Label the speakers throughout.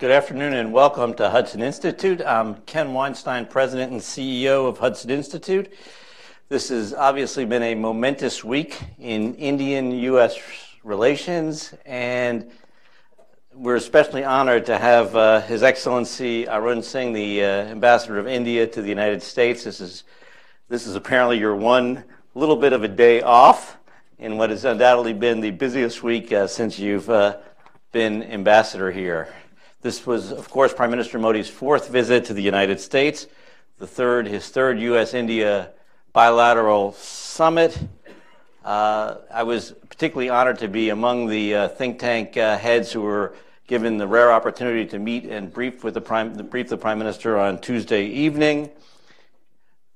Speaker 1: Good afternoon and welcome to Hudson Institute. I'm Ken Weinstein, President and CEO of Hudson Institute. This has obviously been a momentous week in Indian U.S. relations, and we're especially honored to have uh, His Excellency Arun Singh, the uh, Ambassador of India to the United States. This is, this is apparently your one little bit of a day off in what has undoubtedly been the busiest week uh, since you've uh, been ambassador here. This was, of course, Prime Minister Modi's fourth visit to the United States, the third, his third U.S.-India bilateral summit. Uh, I was particularly honored to be among the uh, think tank uh, heads who were given the rare opportunity to meet and brief with the prime, brief the prime minister on Tuesday evening.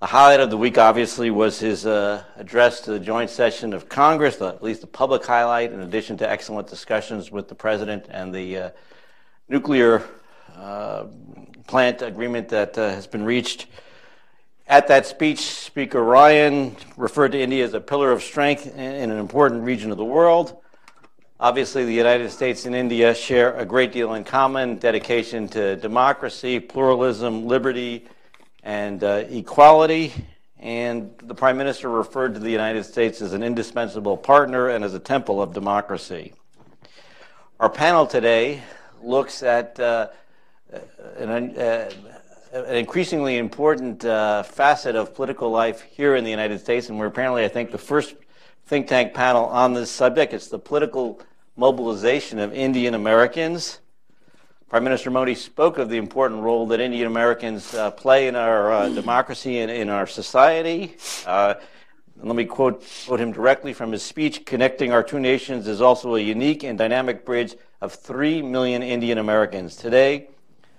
Speaker 1: The highlight of the week, obviously, was his uh, address to the joint session of Congress, the, at least the public highlight, in addition to excellent discussions with the president and the uh, nuclear uh, plant agreement that uh, has been reached. At that speech, Speaker Ryan referred to India as a pillar of strength in an important region of the world. Obviously, the United States and India share a great deal in common dedication to democracy, pluralism, liberty, and uh, equality. And the Prime Minister referred to the United States as an indispensable partner and as a temple of democracy. Our panel today looks at uh, an, uh, an, increasingly important uh, facet of political life here in the United States, and we're apparently, I think, the first think tank panel on this subject. It's the political mobilization of Indian Americans. Prime Minister Modi spoke of the important role that Indian Americans uh, play in our uh, democracy and in our society. Uh, let me quote, quote him directly from his speech Connecting our two nations is also a unique and dynamic bridge of 3 million Indian Americans. Today,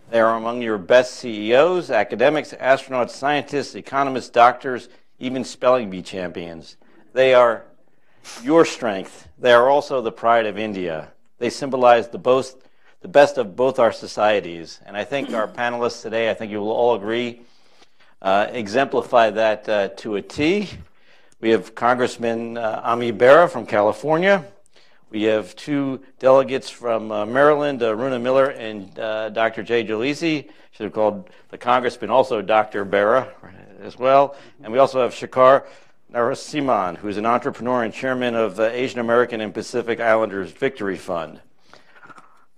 Speaker 1: they are among your best CEOs, academics, astronauts, scientists, economists, doctors, even spelling bee champions. They are your strength. They are also the pride of India. They symbolize the, both, the best of both our societies. And I think our panelists today, I think you will all agree, uh, exemplify that uh, to a T. We have Congressman uh, Ami Bera from California. We have two delegates from uh, Maryland, uh, Runa Miller and uh, Dr. Jay Jalisi. Should have called the congressman also Dr. Bera as well. And we also have Shekhar Narasimhan, who's an entrepreneur and chairman of the Asian American and Pacific Islanders Victory Fund,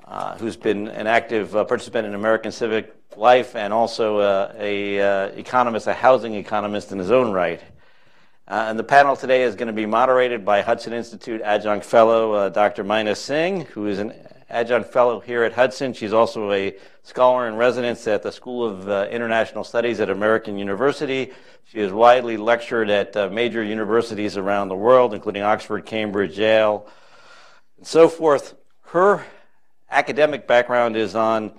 Speaker 1: uh, who's been an active uh, participant in American civic life and also uh, a economist, a housing economist in his own right. Uh, and the panel today is going to be moderated by Hudson Institute Adjunct Fellow uh, Dr. Maina Singh, who is an adjunct fellow here at Hudson. She's also a scholar in residence at the School of uh, International Studies at American University. She has widely lectured at uh, major universities around the world, including Oxford, Cambridge, Yale, and so forth. Her academic background is on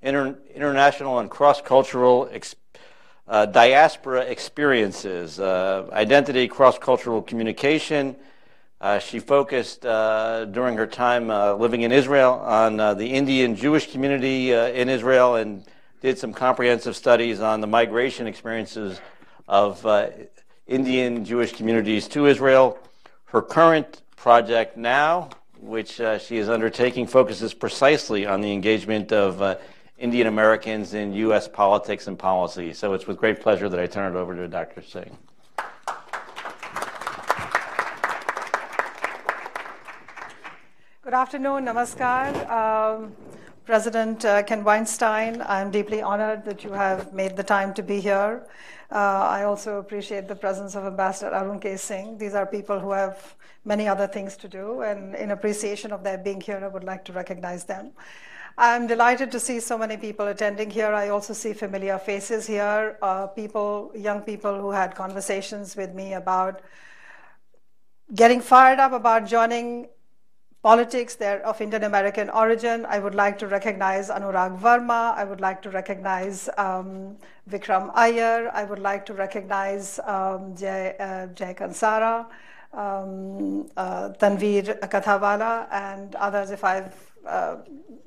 Speaker 1: inter- international and cross cultural experience uh, diaspora experiences, uh, identity, cross cultural communication. Uh, she focused uh, during her time living in Israel on the Indian Jewish community in Israel and did some comprehensive studies on the migration experiences of Indian Jewish communities to Israel. Her current project now, which she is undertaking, focuses precisely on the engagement of Indian Americans in U.S. politics and policy. So it's with great pleasure that I turn it over to Dr. Singh.
Speaker 2: Good afternoon, namaskar. Um, President uh, Ken Weinstein, I'm deeply honored that you have made the time to be here. Uh, I also appreciate the presence of Ambassador Arun K. Singh. These are people who have many other things to do, and in appreciation of their being here, I would like to recognize them. I'm delighted to see so many people attending here. I also see familiar faces here, uh, people, young people who had conversations with me about getting fired up about joining politics. They're of Indian American origin. I would like to recognize Anurag Verma. I would like to recognize um, Vikram Iyer. I would like to recognize um, Jay, uh, Jay Kansara, um, uh, Tanveer Kathawala, and others if I've uh,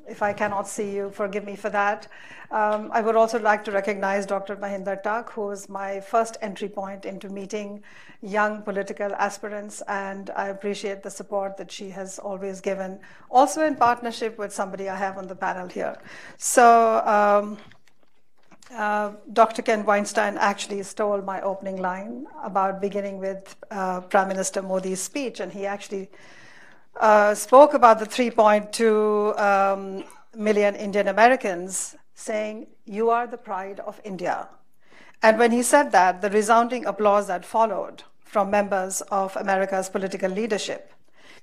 Speaker 2: if I cannot see you, forgive me for that. Um, I would also like to recognize Dr. Mahinder Tak, who was my first entry point into meeting young political aspirants, and I appreciate the support that she has always given, also in partnership with somebody I have on the panel here. So, um, uh, Dr. Ken Weinstein actually stole my opening line about beginning with uh, Prime Minister Modi's speech, and he actually uh, spoke about the 3.2 um, million Indian Americans, saying, You are the pride of India. And when he said that, the resounding applause that followed from members of America's political leadership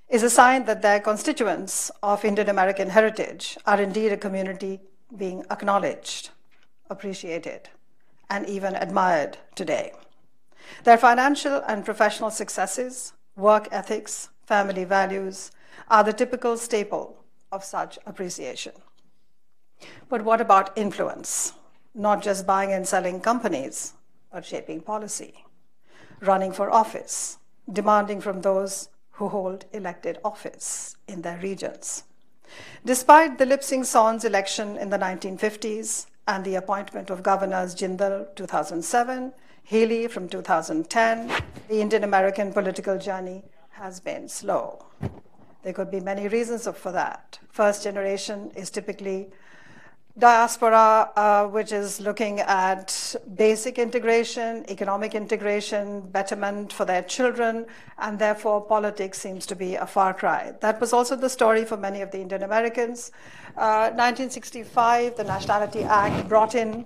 Speaker 2: is a sign that their constituents of Indian American heritage are indeed a community being acknowledged, appreciated, and even admired today. Their financial and professional successes, work ethics, family values are the typical staple of such appreciation. But what about influence? Not just buying and selling companies, but shaping policy, running for office, demanding from those who hold elected office in their regions. Despite Dalip Singh Saund's election in the 1950s and the appointment of governors Jindal 2007, Haley from 2010, the Indian American political journey has been slow. There could be many reasons for that. First generation is typically diaspora, uh, which is looking at basic integration, economic integration, betterment for their children, and therefore politics seems to be a far cry. That was also the story for many of the Indian Americans. Uh, 1965, the Nationality Act brought in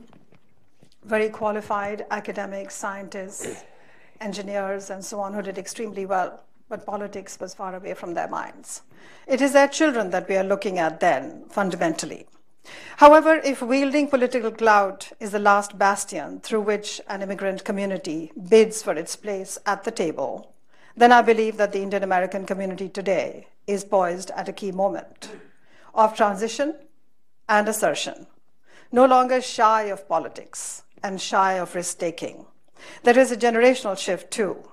Speaker 2: very qualified academics, scientists, engineers, and so on, who did extremely well but politics was far away from their minds. It is their children that we are looking at then, fundamentally. However, if wielding political clout is the last bastion through which an immigrant community bids for its place at the table, then I believe that the Indian American community today is poised at a key moment of transition and assertion, no longer shy of politics and shy of risk taking. There is a generational shift too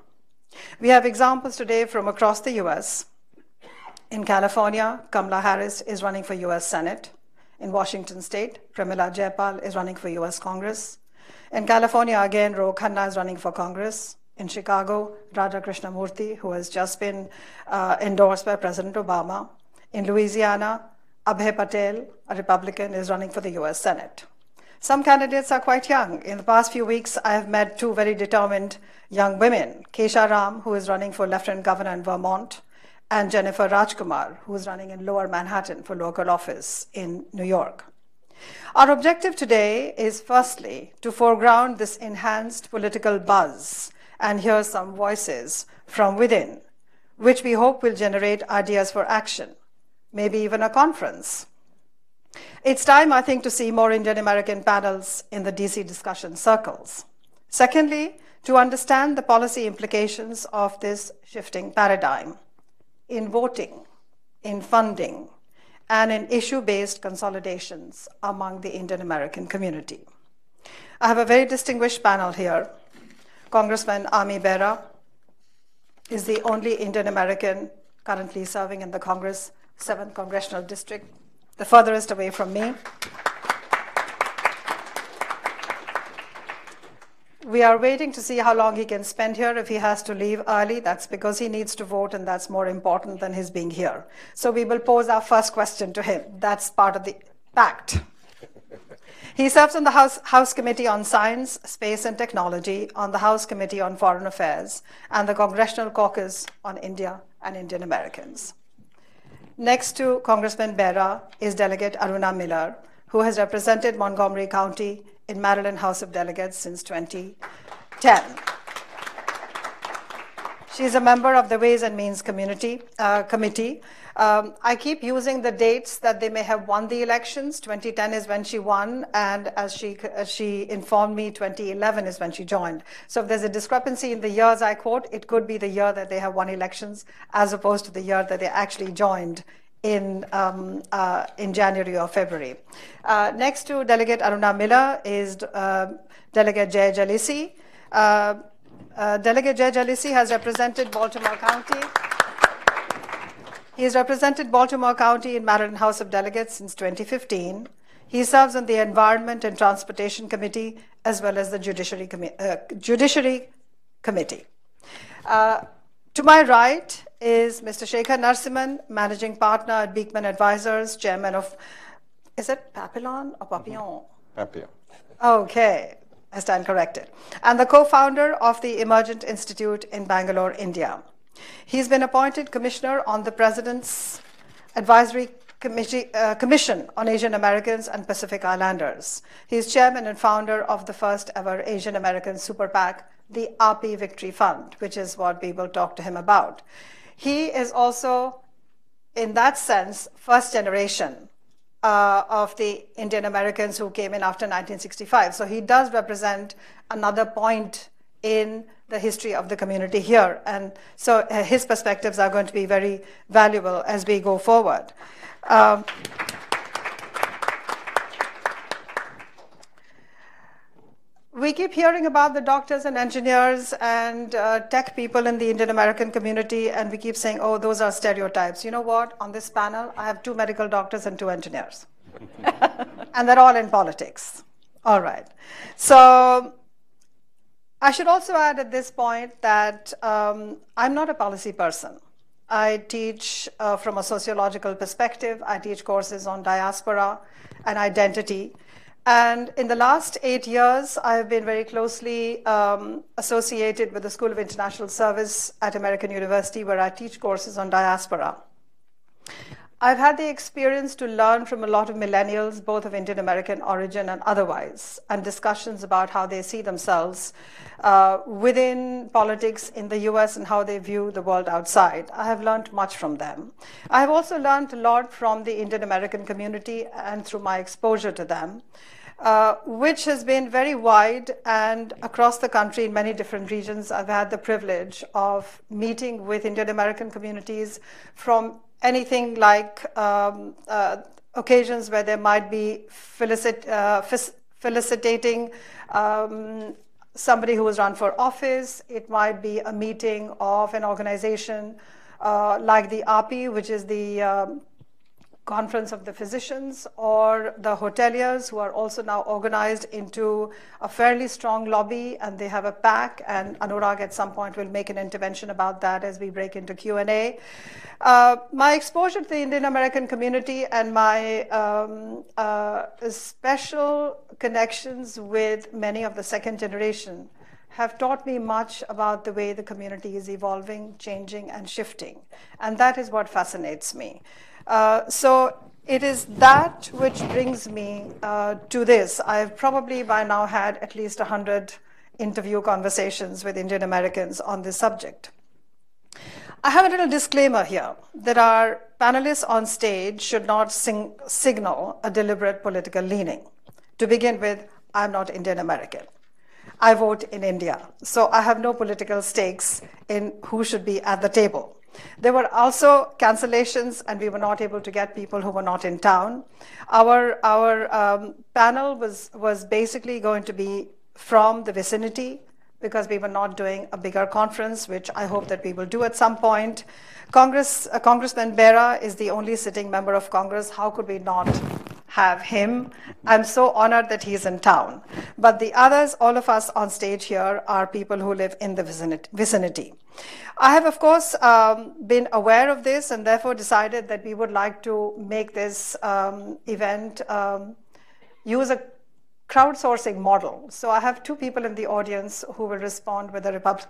Speaker 2: we have examples today from across the US. In California, Kamala Harris is running for US Senate. In Washington state, Pramila Jayapal is running for US Congress. In California, again, Ro Khanna is running for Congress. In Chicago, Raja Krishnamoorthi, who has just been uh, endorsed by President Obama. In Louisiana, Abhay Patel, a Republican, is running for the US Senate. Some candidates are quite young. In the past few weeks, I have met two very determined young women Kesha Ram, who is running for lieutenant governor in Vermont, and Jennifer Rajkumar, who is running in lower Manhattan for local office in New York. Our objective today is firstly to foreground this enhanced political buzz and hear some voices from within, which we hope will generate ideas for action, maybe even a conference it's time, I think, to see more Indian American panels in the DC discussion circles. Secondly, to understand the policy implications of this shifting paradigm in voting, in funding, and in issue based consolidations among the Indian American community. I have a very distinguished panel here. Congressman Ami Bera is the only Indian American currently serving in the Congress 7th Congressional District the furthest away from me. We are waiting to see how long he can spend here. If he has to leave early, that's because he needs to vote, and that's more important than his being here. So we will pose our first question to him. That's part of the pact. He serves on the House, House, Committee on Science, Space and Technology, on the House Committee on Foreign Affairs, and the Congressional Caucus on India and Indian Americans. Next to Congressman Bera is Delegate Aruna Miller, who has represented Montgomery County in Maryland House of Delegates since 2010. She is a member of the Ways and Means Community, uh, Committee. Um, I keep using the dates that they may have won the elections. 2010 is when she won, and as she, as she informed me, 2011 is when she joined. So if there's a discrepancy in the years I quote, it could be the year that they have won elections as opposed to the year that they actually joined in, um, uh, in January or February. Uh, next to Delegate Aruna Miller is uh, Delegate Jay Jalisi. Uh, uh, Delegate Jay Jalisi has represented Baltimore County. He has represented Baltimore County in Maryland House of Delegates since 2015. He serves on the Environment and Transportation Committee as well as the Judiciary, uh, Judiciary Committee. Uh, to my right is Mr. Shekhar Narasimhan, Managing Partner at Beekman Advisors, Chairman of, is it Papillon or Papillon?
Speaker 3: Papillon.
Speaker 2: Okay, I stand corrected. And the co founder of the Emergent Institute in Bangalore, India. He's been appointed commissioner on the President's Advisory Committee, uh, Commission on Asian Americans and Pacific Islanders. He is chairman and founder of the first ever Asian American super PAC, the AAPI Victory Fund, which is what we will talk to him about. He is also, in that sense, first generation uh, of the Indian Americans who came in after 1965. So he does represent another point in the history of the community here. And so uh, his perspectives are going to be very valuable as we go forward. Um, we keep hearing about the doctors and engineers and uh, tech people in the Indian American community, and we keep saying, oh, those are stereotypes. You know what? On this panel, I have two medical doctors and two engineers. and they're all in politics. All right. So I should also add at this point that um, I'm not a policy person. I teach uh, from a sociological perspective. I teach courses on diaspora and identity. And in the last eight years, I've been very closely um, associated with the School of International Service at American University, where I teach courses on diaspora. I've had the experience to learn from a lot of millennials, both of Indian American origin and otherwise, and discussions about how they see themselves uh, within politics in the US and how they view the world outside. I have learned much from them. I have also learned a lot from the Indian American community and through my exposure to them. Uh, which has been very wide and across the country in many different regions. I've had the privilege of meeting with Indian American communities from anything like um, uh, occasions where there might be felicit, uh, felicitating um, somebody who was run for office. It might be a meeting of an organization uh, like the AAPI, which is the um, Conference of the Physicians, or the hoteliers who are also now organized into a fairly strong lobby, and they have a PAC And Anurag at some point will make an intervention about that as we break into Q and A. Uh, my exposure to the Indian American community and my um, uh, special connections with many of the second generation have taught me much about the way the community is evolving, changing, and shifting. And that is what fascinates me. Uh, so it is that which brings me uh, to this. I've probably by now had at least 100 interview conversations with Indian Americans on this subject. I have a little disclaimer here that our panelists on stage should not sing, signal a deliberate political leaning. To begin with, I'm not Indian American. I vote in India, so I have no political stakes in who should be at the table. There were also cancellations, and we were not able to get people who were not in town. Our, our um, panel was, was basically going to be from the vicinity because we were not doing a bigger conference, which I hope that we will do at some point. Congress, uh, Congressman Bera is the only sitting member of Congress. How could we not have him? I'm so honored that he's in town. But the others, all of us on stage here, are people who live in the vicinity. I have, of course, um, been aware of this and therefore decided that we would like to make this um, event um, use a crowdsourcing model. So I have two people in the audience who will respond with a Repub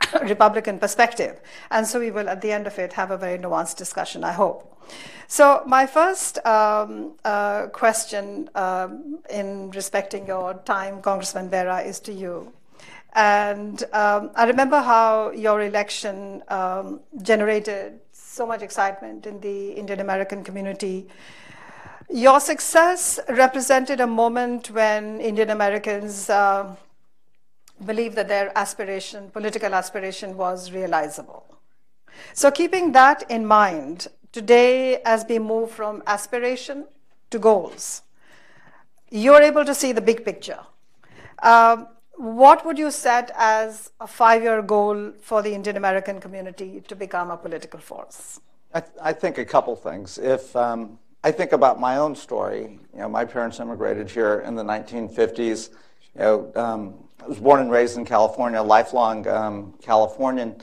Speaker 2: Republican perspective. And so we will, at the end of it, have a very nuanced discussion, I hope. So my first um, uh, question um, in respecting your time, Congressman Bera, is to you. And um, I remember how your election um, generated so much excitement in the Indian American community. Your success represented a moment when Indian Americans uh, believed that their aspiration, political aspiration, was realizable. So, keeping that in mind, today, as we move from aspiration to goals, you're able to see the big picture. Um, what would you set as a five year goal for the Indian American community to become a political force?
Speaker 3: I, th- I think a couple things. If um, I think about my own story, you know, my parents immigrated here in the 1950s. You know, um, I was born and raised in California, lifelong um, Californian.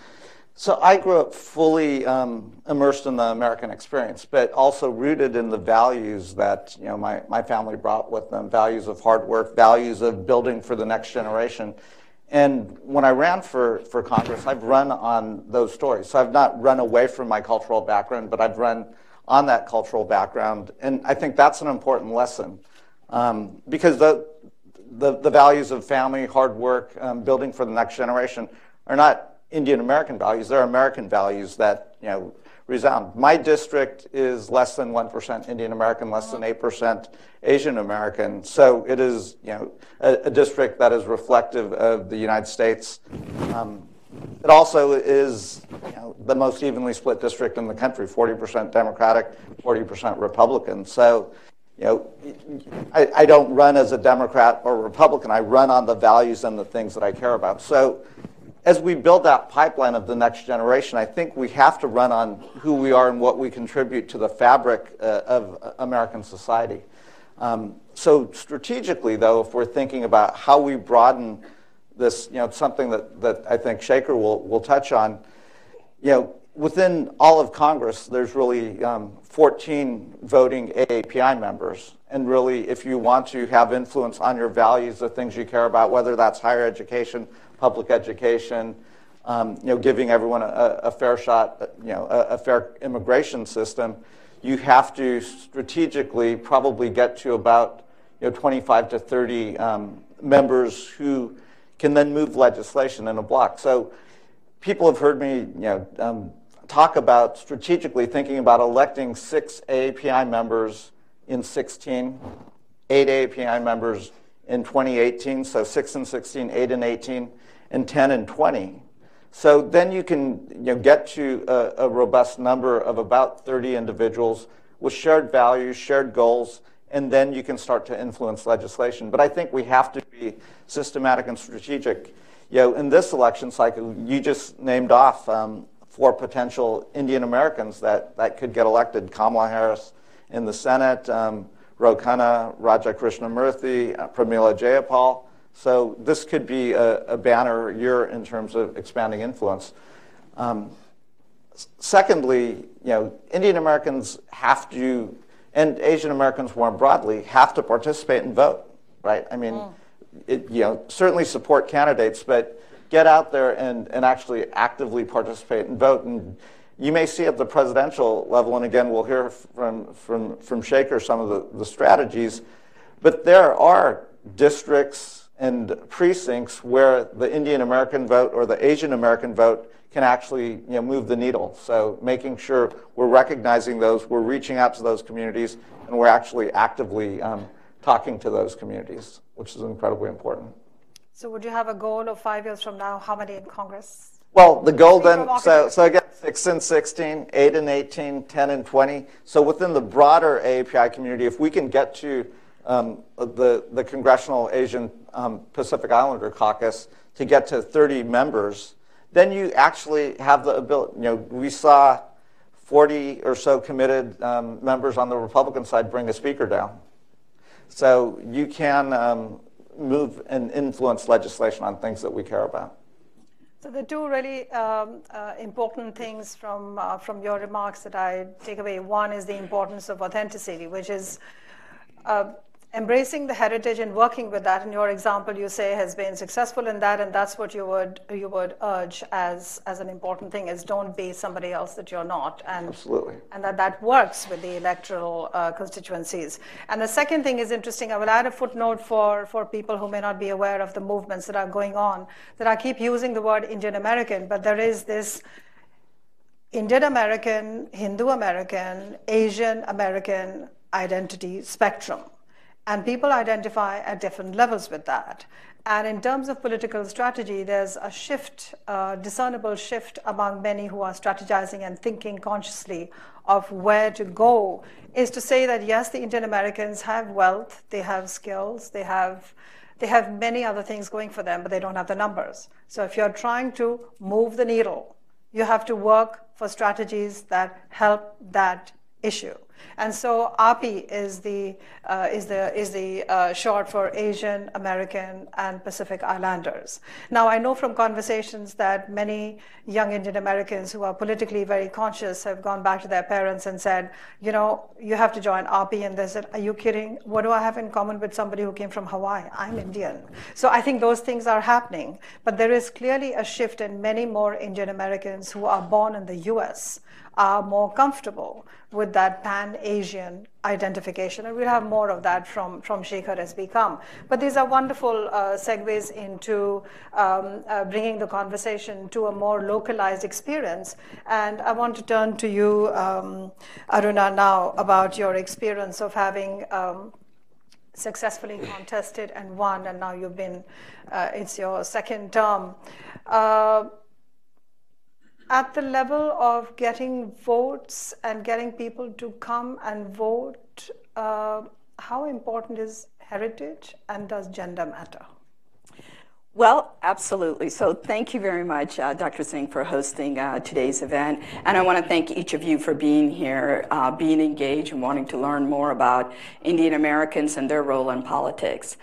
Speaker 3: So I grew up fully um, immersed in the American experience, but also rooted in the values that you know my, my family brought with them: values of hard work, values of building for the next generation. And when I ran for, for Congress, I've run on those stories. So I've not run away from my cultural background, but I've run on that cultural background. And I think that's an important lesson um, because the, the, the, values of family, hard work, um, building for the next generation are not Indian American values. They're American values that you know resound. My district is less than one percent Indian American, less than eight percent Asian American. So it is you know a, a, district that is reflective of the United States. Um, it also is you know, the most evenly split district in the country: forty percent Democratic, forty percent Republican. So you know, I, I, don't run as a Democrat or Republican. I run on the values and the things that I care about. So as we build that pipeline of the next generation, I think we have to run on who we are and what we contribute to the fabric uh, of American society. Um, so strategically, though, if we're thinking about how we broaden this, you know, something that, that I think Shekhar will, will touch on, you know, within all of Congress, there's really um, 14 voting AAPI members. And really, if you want to have influence on your values, the things you care about, whether that's higher education, public education, um, you know, giving everyone a, a fair shot, you know, a, a, fair immigration system, you have to strategically probably get to about you know, 25 to 30 um, members who can then move legislation in a block. So people have heard me you know, um, talk about strategically thinking about electing six AAPI members in 16, eight AAPI members in 2018, so 6 and 16, 8 and 18, and 10 and 20. So then you can you know, get to a, a robust number of about 30 individuals with shared values, shared goals, and then you can start to influence legislation. But I think we have to be systematic and strategic. You know, in this election cycle, you just named off um, four potential Indian Americans that, that could get elected. Kamala Harris in the Senate, um, Ro Khanna, Raja Krishnamoorthi, uh, Pramila Jayapal. So this could be a, a banner year in terms of expanding influence. Um, secondly, you know, Indian Americans have to, and Asian Americans more broadly, have to participate and vote, right? I mean, mm. it, you know, certainly support candidates, but get out there and, and actually actively participate and vote. And you may see at the presidential level, and again, we'll hear from, from, from Shekhar some of the, the strategies, but there are districts, and precincts where the Indian American vote or the Asian American vote can actually you know, move the needle. So making sure we're recognizing those, we're reaching out to those communities, and we're actually actively um, talking to those communities, which is incredibly important.
Speaker 2: So would you have a goal of five years from now? How many in Congress?
Speaker 3: Well, the goal then, so, so again, 6 and 16, 8 and 18, 10 and 20. So within the broader AAPI community, if we can get to um, the, the Congressional Asian um, Pacific Islander Caucus to get to 30 members, then you actually have the ability. You know, we saw 40 or so committed um, members on the Republican side bring a speaker down. So you can um, move and influence legislation on things that we care about.
Speaker 2: So the two really um, uh, important things from uh, from your remarks that I take away. One is the importance of authenticity, which is uh, embracing the heritage and working with that. In your example you say has been successful in that and that's what you would you would urge as as an important thing is don't be somebody else that you're not.
Speaker 3: And absolutely.
Speaker 2: and that that works with the electoral uh, constituencies. And the second thing is interesting i will add a footnote for for people who may not be aware of the movements that are going on that i keep using the word indian american but there is this indian american hindu american asian american identity spectrum and people identify at different levels with that. And in terms of political strategy, there's a shift, a discernible shift among many who are strategizing and thinking consciously of where to go, is to say that yes, the Indian Americans have wealth, they have skills, they have they have many other things going for them, but they don't have the numbers. So if you're trying to move the needle, You have to work for strategies that help that issue. And so AAPI is the, uh, is the, is the uh, short for Asian, American, and Pacific Islanders. Now, I know from conversations that many young Indian Americans who are politically very conscious have gone back to their parents and said, you know, you have to join AAPI. And they said, are you kidding? What do I have in common with somebody who came from Hawaii? I'm Indian. So I think those things are happening. But there is clearly a shift in many more Indian Americans who are born in the US are more comfortable with that pan-Asian identification. And we'll have more of that from, from Shekhar as we come. But these are wonderful uh, segues into um, uh, bringing the conversation to a more localized experience. And I want to turn to you, um, Aruna, now about your experience of having um, successfully contested and won, and now you've been, uh, it's your second term. At the level of getting votes and getting people to come and vote, uh, how important is heritage and does gender matter?
Speaker 4: Well, absolutely. So thank you very much, uh, Dr. Singh, for hosting uh, today's event. And I want to thank each of you for being here, uh, being engaged, and wanting to learn more about Indian Americans and their role in politics.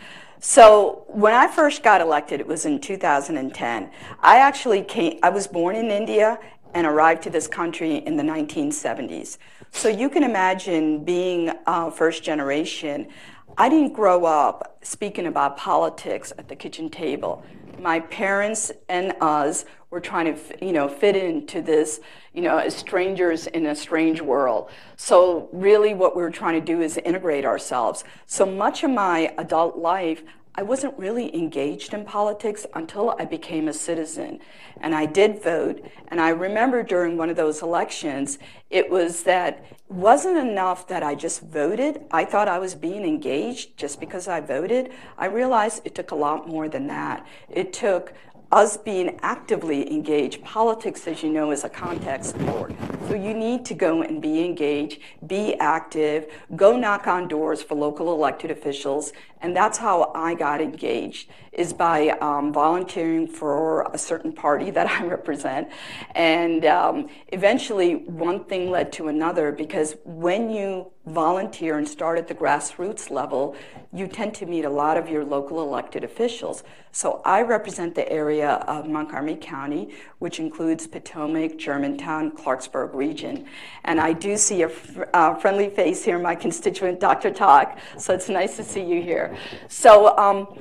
Speaker 4: So when I first got elected, it was in 2010. I actually came, I was born in India and arrived to this country in the 1970s. So you can imagine being uh, first generation. I didn't grow up speaking about politics at the kitchen table. My parents and us were trying to, you know, fit into this, you know, as strangers in a strange world. So really what we were trying to do is integrate ourselves. So much of my adult life, I wasn't really engaged in politics until I became a citizen. And I did vote. And I remember during one of those elections, it was that it wasn't enough that I just voted. I thought I was being engaged just because I voted. I realized it took a lot more than that. It took us being actively engaged. Politics, as you know, is a contact sport. So you need to go and be engaged, be active, go knock on doors for local elected officials. And that's how I got engaged, is by um, volunteering for a certain party that I represent. And um, eventually, one thing led to another because when you volunteer and start at the grassroots level, you tend to meet a lot of your local elected officials. So I represent the area of Montgomery County, which includes Potomac, Germantown, Clarksburg region. And I do see a uh, friendly face here, my constituent, Dr. Tak. So it's nice to see you here. So um,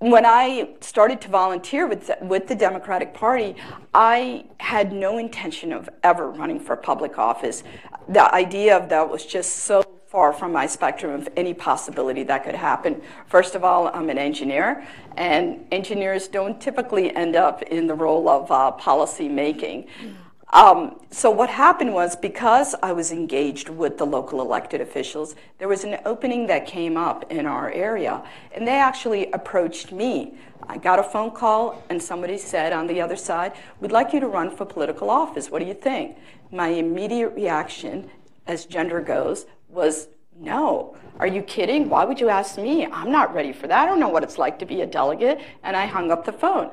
Speaker 4: when I started to volunteer with with the Democratic Party, I had no intention of ever running for public office. The idea of that was just so far from my spectrum of any possibility that could happen. First of all, I'm an engineer, and engineers don't typically end up in the role of uh, policy making. Um, so what happened was because I was engaged with the local elected officials, there was an opening that came up in our area, and they actually approached me. I got a phone call, and somebody said on the other side, "We'd like you to run for political office. What do you think?" My immediate reaction, as gender goes, was no. Are you kidding? Why would you ask me? I'm not ready for that. I don't know what it's like to be a delegate. And I hung up the phone.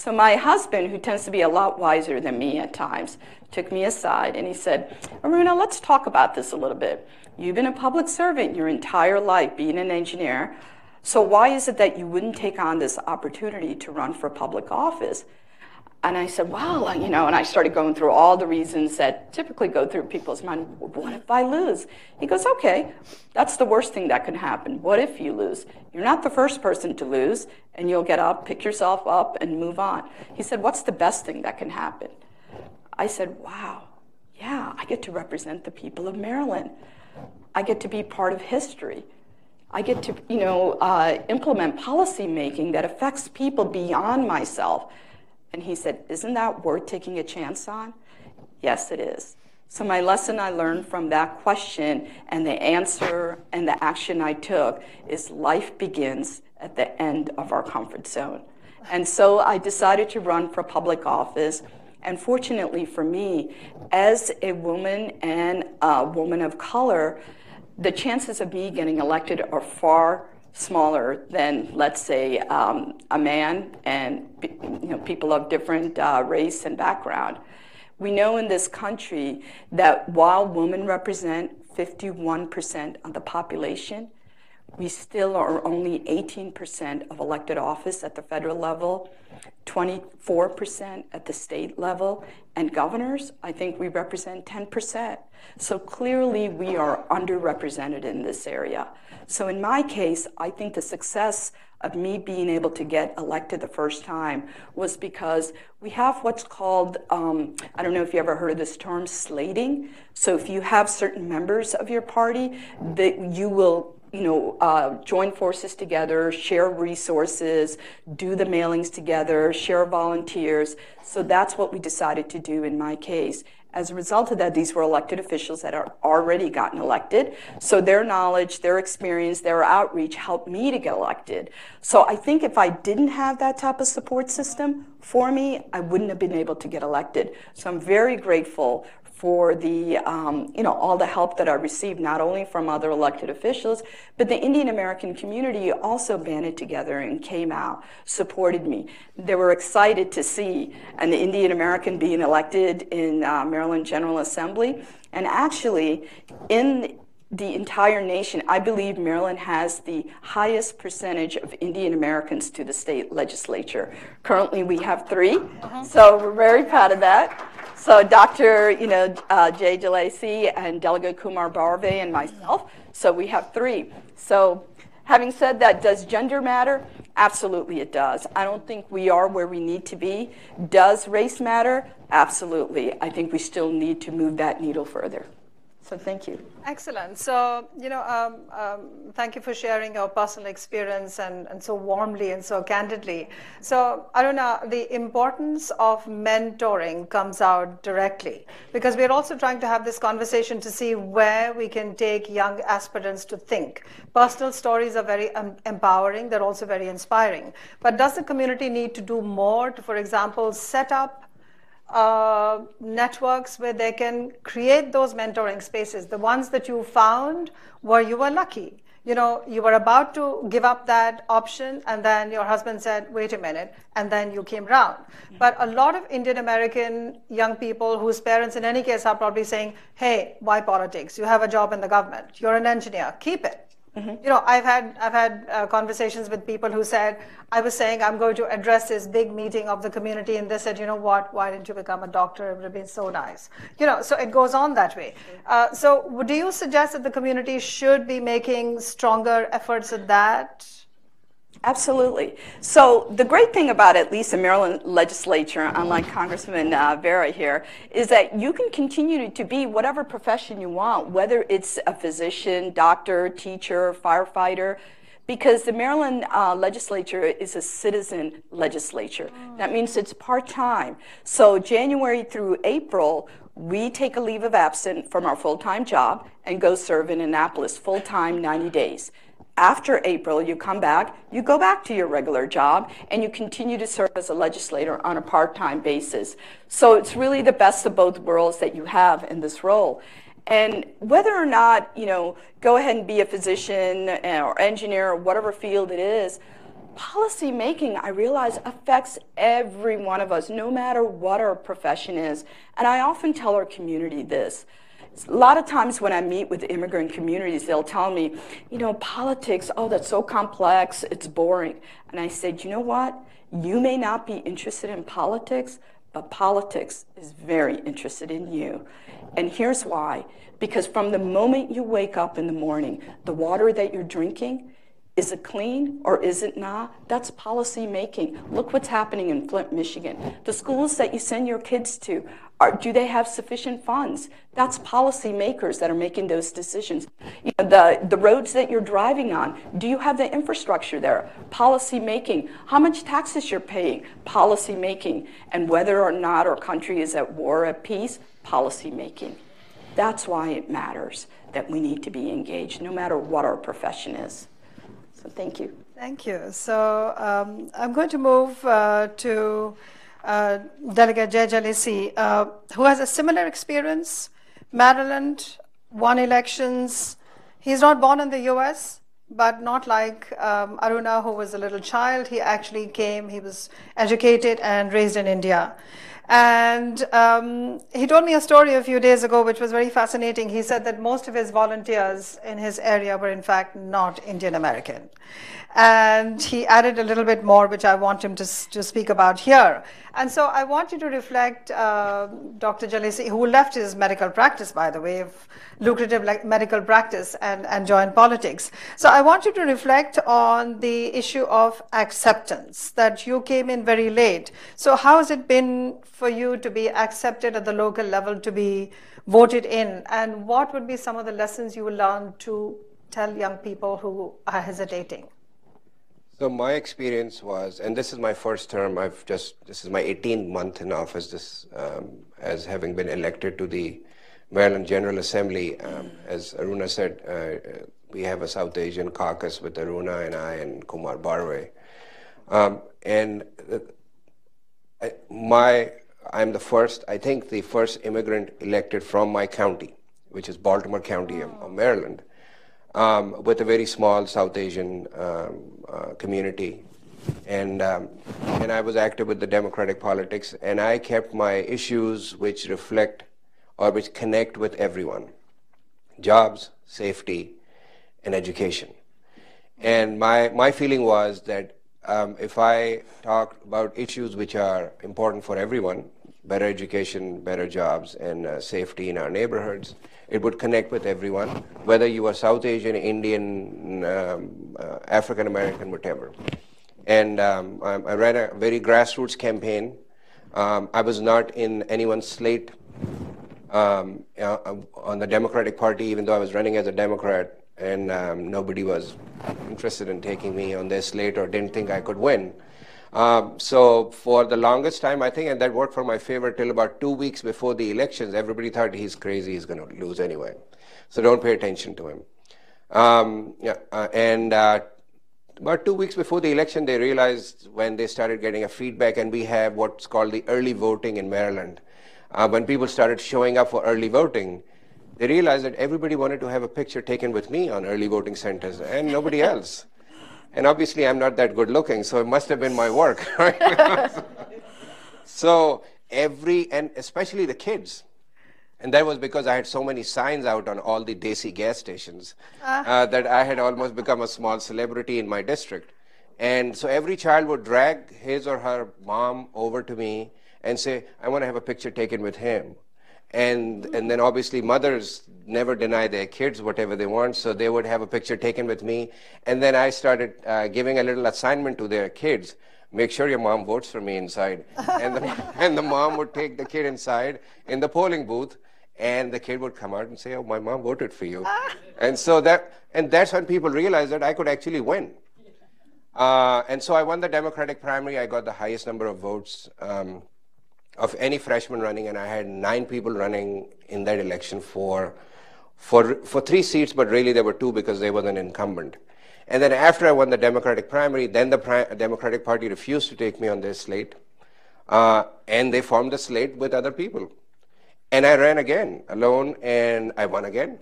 Speaker 4: So my husband, who tends to be a lot wiser than me at times, took me aside and he said, Aruna, let's talk about this a little bit. You've been a public servant your entire life, being an engineer. So why is it that you wouldn't take on this opportunity to run for public office? And I said, well, you know, and I started going through all the reasons that typically go through people's mind. What if I lose? He goes, okay, that's the worst thing that can happen. What if you lose? You're not the first person to lose, and you'll get up, pick yourself up, and move on. He said, what's the best thing that can happen? I said, wow, yeah, I get to represent the people of Maryland. I get to be part of history. I get to, you know, uh, implement policy making that affects people beyond myself. And he said, Isn't that worth taking a chance on? Yes, it is. So, my lesson I learned from that question and the answer and the action I took is life begins at the end of our comfort zone. And so I decided to run for public office. And fortunately for me, as a woman and a woman of color, the chances of me getting elected are far smaller than, let's say, um, a man and you know, people of different uh, race and background. We know in this country that while women represent 51% of the population, we still are only 18% of elected office at the federal level, 24% at the state level, and governors, I think we represent 10%. So clearly we are underrepresented in this area. So in my case, I think the success of me being able to get elected the first time was because we have what's called, um, I don't know if you ever heard of this term, slating. So if you have certain members of your party, that you will you know, uh, join forces together, share resources, do the mailings together, share volunteers. So that's what we decided to do in my case. As a result of that, these were elected officials that are already gotten elected. So their knowledge, their experience, their outreach helped me to get elected. So I think if I didn't have that type of support system for me, I wouldn't have been able to get elected. So I'm very grateful for the, um, you know, all the help that I received, not only from other elected officials, but the Indian American community also banded together and came out, supported me. They were excited to see an Indian American being elected in uh, Maryland General Assembly. And actually, in the entire nation, I believe Maryland has the highest percentage of Indian Americans to the state legislature. Currently, we have 3 uh-huh. so we're very proud of that. So Dr. You know, uh, Jay Jalisi and Delegate Kumar Barve and myself. So we have three. So having said that, does gender matter? Absolutely it does. I don't think we are where we need to be. Does race matter? Absolutely. I think we still need to move that needle further. So thank you.
Speaker 2: Excellent. So, you know, um, um, thank you for sharing your personal experience and, and so warmly and so candidly. So, Aruna, the importance of mentoring comes out directly because we're also trying to have this conversation to see where we can take young aspirants to think. Personal stories are very um, empowering, they're also very inspiring. But does the community need to do more to, for example, set up uh, networks where they can create those mentoring spaces. The ones that you found where you were lucky. You know, you were about to give up that option, and then your husband said, wait a minute, and then you came round. Mm-hmm. But a lot of Indian American young people whose parents, in any case, are probably saying, hey, why politics? You have a job in the government, you're an engineer, keep it. Mm-hmm. You know, I've had I've had uh, conversations with people who said I was saying I'm going to address this big meeting of the community, and they said, you know what? Why didn't you become a doctor? It would have been so nice. You know, so it goes on that way. Uh, so, do you suggest that the community should be making stronger efforts at that?
Speaker 4: Absolutely. So the great thing about at least the Maryland legislature, unlike Congressman uh, Bera here, is that you can continue to be whatever profession you want, whether it's a physician, doctor, teacher, firefighter, because the Maryland uh, legislature is a citizen legislature. That means it's part-time. So January through April, we take a leave of absence from our full-time job and go serve in Annapolis full-time 90 days. After April, you come back, you go back to your regular job, and you continue to serve as a legislator on a part time basis. So it's really the best of both worlds that you have in this role. And whether or not, you know, go ahead and be a physician eh, or engineer or whatever field it is, policy making, I realize, affects every one of us, no matter what our profession is. And I often tell our community this a lot of times when I meet with immigrant communities, they'll tell me, you know, politics, oh, that's so complex, it's boring. And I said, you know what? You may not be interested in politics, but politics is very interested in you. And here's why. Because from the moment you wake up in the morning, the water that you're drinking, is it clean or is it not? That's policy making. Look what's happening in Flint, Michigan. The schools that you send your kids to, are, do they have sufficient funds? That's policy makers that are making those decisions. You know, the, the roads that you're driving on, do you have the infrastructure there? Policy making. How much taxes you're paying? Policy making. And whether or not our country is at war, at peace, policy making. That's why it matters that we need to be engaged, no matter what our profession is. So thank you.
Speaker 2: Thank you. So um, I'm going to move uh, to uh, Delegate Jay Jalisi, uh, who has a similar experience. Maryland won elections. He's not born in the US, but not like um, Aruna, who was a little child. He actually came, he was educated and raised in India. And um, he told me a story a few days ago, which was very fascinating. He said that most of his volunteers in his area were, in fact, not Indian American. And he added a little bit more, which I want him to, to speak about here. And so I want you to reflect, uh, Dr. Jalisi, who left his medical practice, by the way, lucrative medical practice, and, and joined politics. So I want you to reflect on the issue of acceptance, that you came in very late. So how has it been for you to be accepted at the local level, to be voted in? And what would be some of the lessons you will learn to tell young people who are hesitating?
Speaker 5: So my experience was, and this is my first term. I've just this is my 18th month in office. This um, as having been elected to the Maryland General Assembly. Um, as Aruna said, uh, we have a South Asian caucus with Aruna and I and Kumar Barve. Um, and I, my I'm the first. I think the first immigrant elected from my county, which is Baltimore County of Maryland um, with a very small South Asian um, uh, community. And, um, and I was active with the democratic politics, and I kept my issues which reflect or which connect with everyone jobs, safety, and education. And my, my feeling was that um, if I talk about issues which are important for everyone, better education, better jobs, and uh, safety in our neighborhoods, it would connect with everyone, whether you are South Asian, Indian, um, uh, African American, whatever. And um, I, I, ran a very grassroots campaign. Um, I was not in anyone's slate um, uh, on the Democratic Party, even though I was running as a Democrat, and um, nobody was interested in taking me on their slate or didn't think I could win. Um, so for the longest time, I think, and that worked for my favor till about two weeks before the elections, everybody thought he's crazy, he's going to lose anyway. So don't pay attention to him. Um, yeah, uh, and uh, about two weeks before the election, they realized when they started getting a feedback, and we have what's called the early voting in Maryland. Uh, when people started showing up for early voting, they realized that everybody wanted to have a picture taken with me on early voting centers and nobody else. And obviously, I'm not that good looking, so it must have been my work. Right? so every, and especially the kids, and that was because I had so many signs out on all the Desi gas stations uh. Uh, that I had almost become a small celebrity in my district. And so every child would drag his or her mom over to me and say, I want to have a picture taken with him and and then obviously mothers never deny their kids whatever they want so they would have a picture taken with me. And then i started uh, giving a little assignment to their kids. Make sure your mom votes for me inside. And the, and the mom would take the kid inside in the polling booth and the kid would come out and say oh my mom voted for you. And so that and that's when people realized that i could actually win. Uh, and so i won the democratic primary. I got the highest number of votes um, of any freshman running, and I had nine people running in that election for, for, for three seats, but really there were two because there was an incumbent. And then after I won the Democratic primary, then the pri- Democratic Party refused to take me on their slate, uh, and they formed a slate with other people. And I ran again alone, and I won again.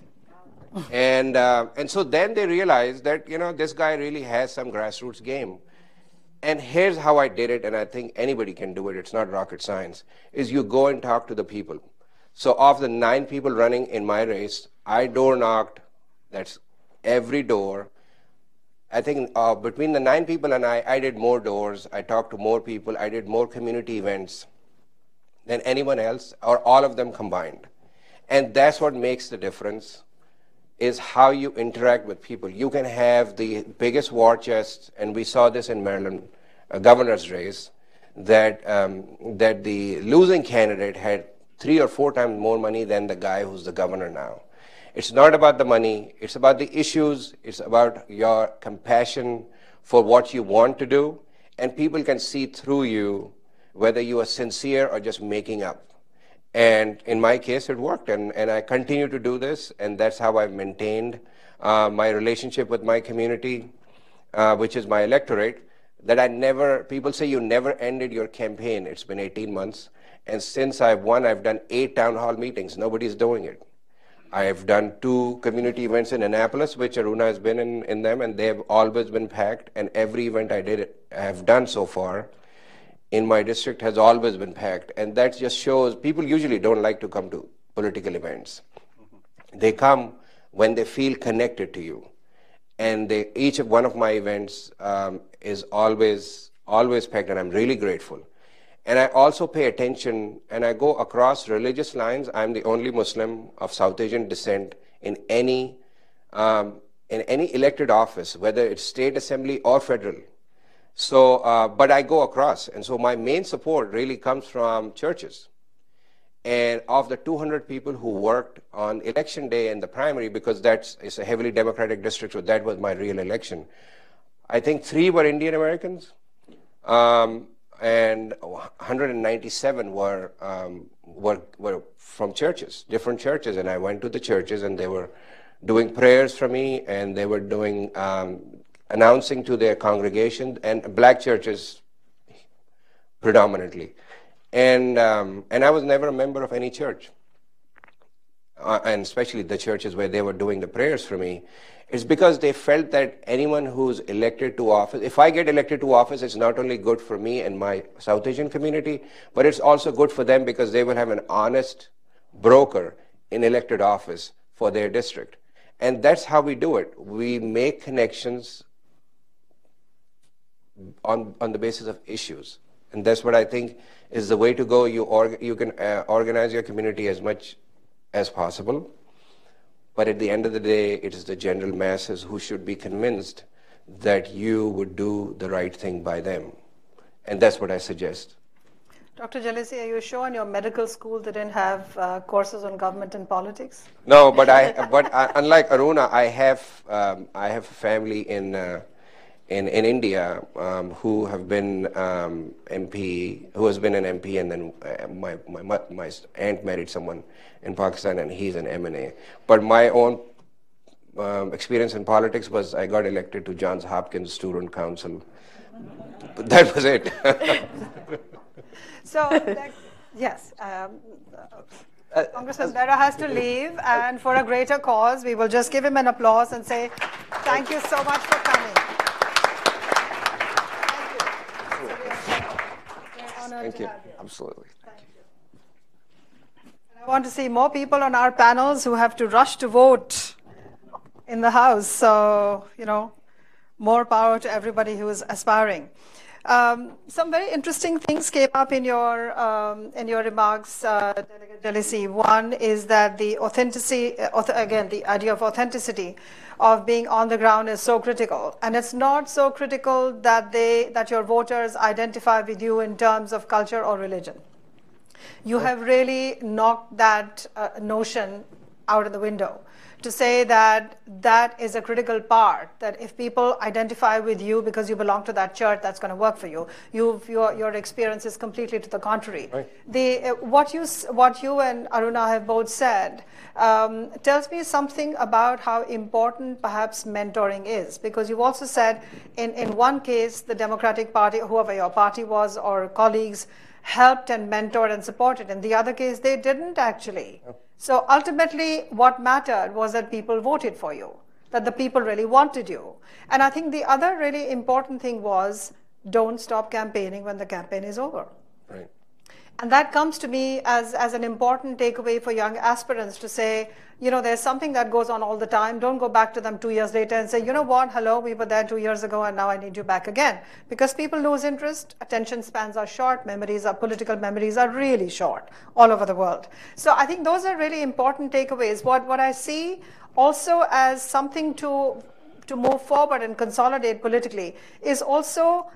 Speaker 5: and uh, and so then they realized that you know this guy really has some grassroots game and here's how I did it, and I think anybody can do it, it's not rocket science, is you go and talk to the people. So of the nine people running in my race, I door knocked, that's every door. I think uh, between the nine people and I, I did more doors, I talked to more people, I did more community events than anyone else, or all of them combined. And that's what makes the difference is how you interact with people. You can have the biggest war chest, and we saw this in Maryland, a governor's race, that, um, that the losing candidate had three or four times more money than the guy who's the governor now. It's not about the money, it's about the issues, it's about your compassion for what you want to do, and people can see through you whether you are sincere or just making up. And in my case, it worked. And, and I continue to do this. And that's how I've maintained uh, my relationship with my community, uh, which is my electorate. That I never, people say you never ended your campaign. It's been 18 months. And since I've won, I've done eight town hall meetings. Nobody's doing it. I've done two community events in Annapolis, which Aruna has been in, in them, and they have always been packed. And every event I did, I have done so far in my district has always been packed. And that just shows people usually don't like to come to political events. Mm-hmm. They come when they feel connected to you. And they, each of one of my events um, is always, always packed, and I'm really grateful. And I also pay attention and I go across religious lines. I'm the only Muslim of South Asian descent in any, um, in any elected office, whether it's state assembly or federal. So, uh, but I go across. And so my main support really comes from churches. And of the 200 people who worked on election day in the primary, because that's it's a heavily Democratic district, so that was my real election. I think three were Indian Americans. Um, and 197 were, um, were, were from churches, different churches. And I went to the churches and they were doing prayers for me and they were doing, um, announcing to their congregation and black churches predominantly. And, um, and I was never a member of any church. Uh, and especially the churches where they were doing the prayers for me. It's because they felt that anyone who's elected to office, if I get elected to office, it's not only good for me and my South Asian community, but it's also good for them because they will have an honest broker in elected office for their district. And that's how we do it. We make connections on, on the basis of issues. And that's what I think is the way to go. You, org- you can uh, organize your community as much as possible but at the end of the day, it is the general masses who should be convinced that you would do the right thing by them. And that's what I suggest.
Speaker 2: Dr. Jalisi, are you sure in your medical school they didn't have uh, courses on government and politics?
Speaker 5: No, but I, but I, unlike Aruna, I have, um, I have a family in, uh, in, in India um, who have been um, MP, who has been an MP, and then uh, my, my, my aunt married someone in Pakistan, and he's an MNA. But my own um, experience in politics was I got elected to Johns Hopkins Student Council. That was it.
Speaker 2: so, that, yes. Um, uh, Congressman Bera has to leave, and for a greater cause, we will just give him an applause and say, Thank you so much for coming.
Speaker 5: Thank you. Absolutely. Thank you.
Speaker 2: And I want to see more people on our panels who have to rush to vote in the House. So, you know, more power to everybody who is aspiring. Um, some very interesting things came up in your um, in your remarks, uh, Delegate. One is that the authenticity, uh, again, the idea of authenticity of being on the ground is so critical, and it's not so critical that they that your voters identify with you in terms of culture or religion. You have really knocked that uh, notion out of the window to say that that is a critical part, that if people identify with you because you belong to that church, that's going to work for you. You've, your, your experience is completely to the contrary. Right. The, uh, what, you, what you and Aruna have both said um, tells me something about how important perhaps mentoring is, because you've also said in, in one case, the Democratic Party, whoever your party was, or colleagues, helped and mentored and supported. In the other case, they didn't actually. Yep. So ultimately, what mattered was that people voted for you, that the people really wanted you. And I think the other really important thing was don't stop campaigning when the campaign is over. And that comes to me as, as an important takeaway for young aspirants to say, you know, there's something that goes on all the time. Don't go back to them two years later and say, you know what, hello, we were there two years ago and now I need you back again. Because people lose interest, attention spans are short, memories are, political memories are really short all over the world. So I think those are really important takeaways. What, what I see also as something to, to move forward and consolidate politically is also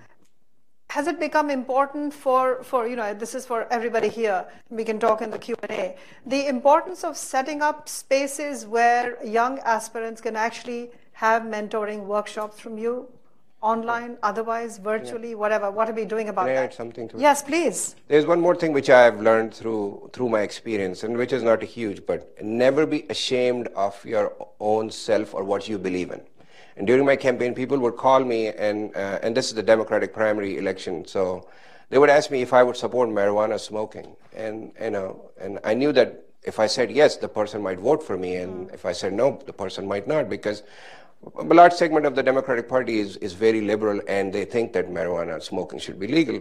Speaker 2: has it become important for, for, you know, this is for everybody here, we can talk in the Q&A, the importance of setting up spaces where young aspirants can actually have mentoring workshops from you, online, otherwise, virtually, yeah. whatever. What are we doing about
Speaker 5: Can
Speaker 2: I
Speaker 5: that? add something to it?
Speaker 2: Yes, please.
Speaker 5: There's one more thing which I have learned through through my experience, and which is not huge, but never be ashamed of your own self or what you believe in. And during my campaign, people would call me, and, uh, and this is the Democratic primary election, so they would ask me if I would support marijuana smoking. And, you know, and I knew that If I said yes, the person might vote for me, and if I said no, the person might not, because a large segment of the Democratic Party is, is very liberal and they think that marijuana smoking should be legal.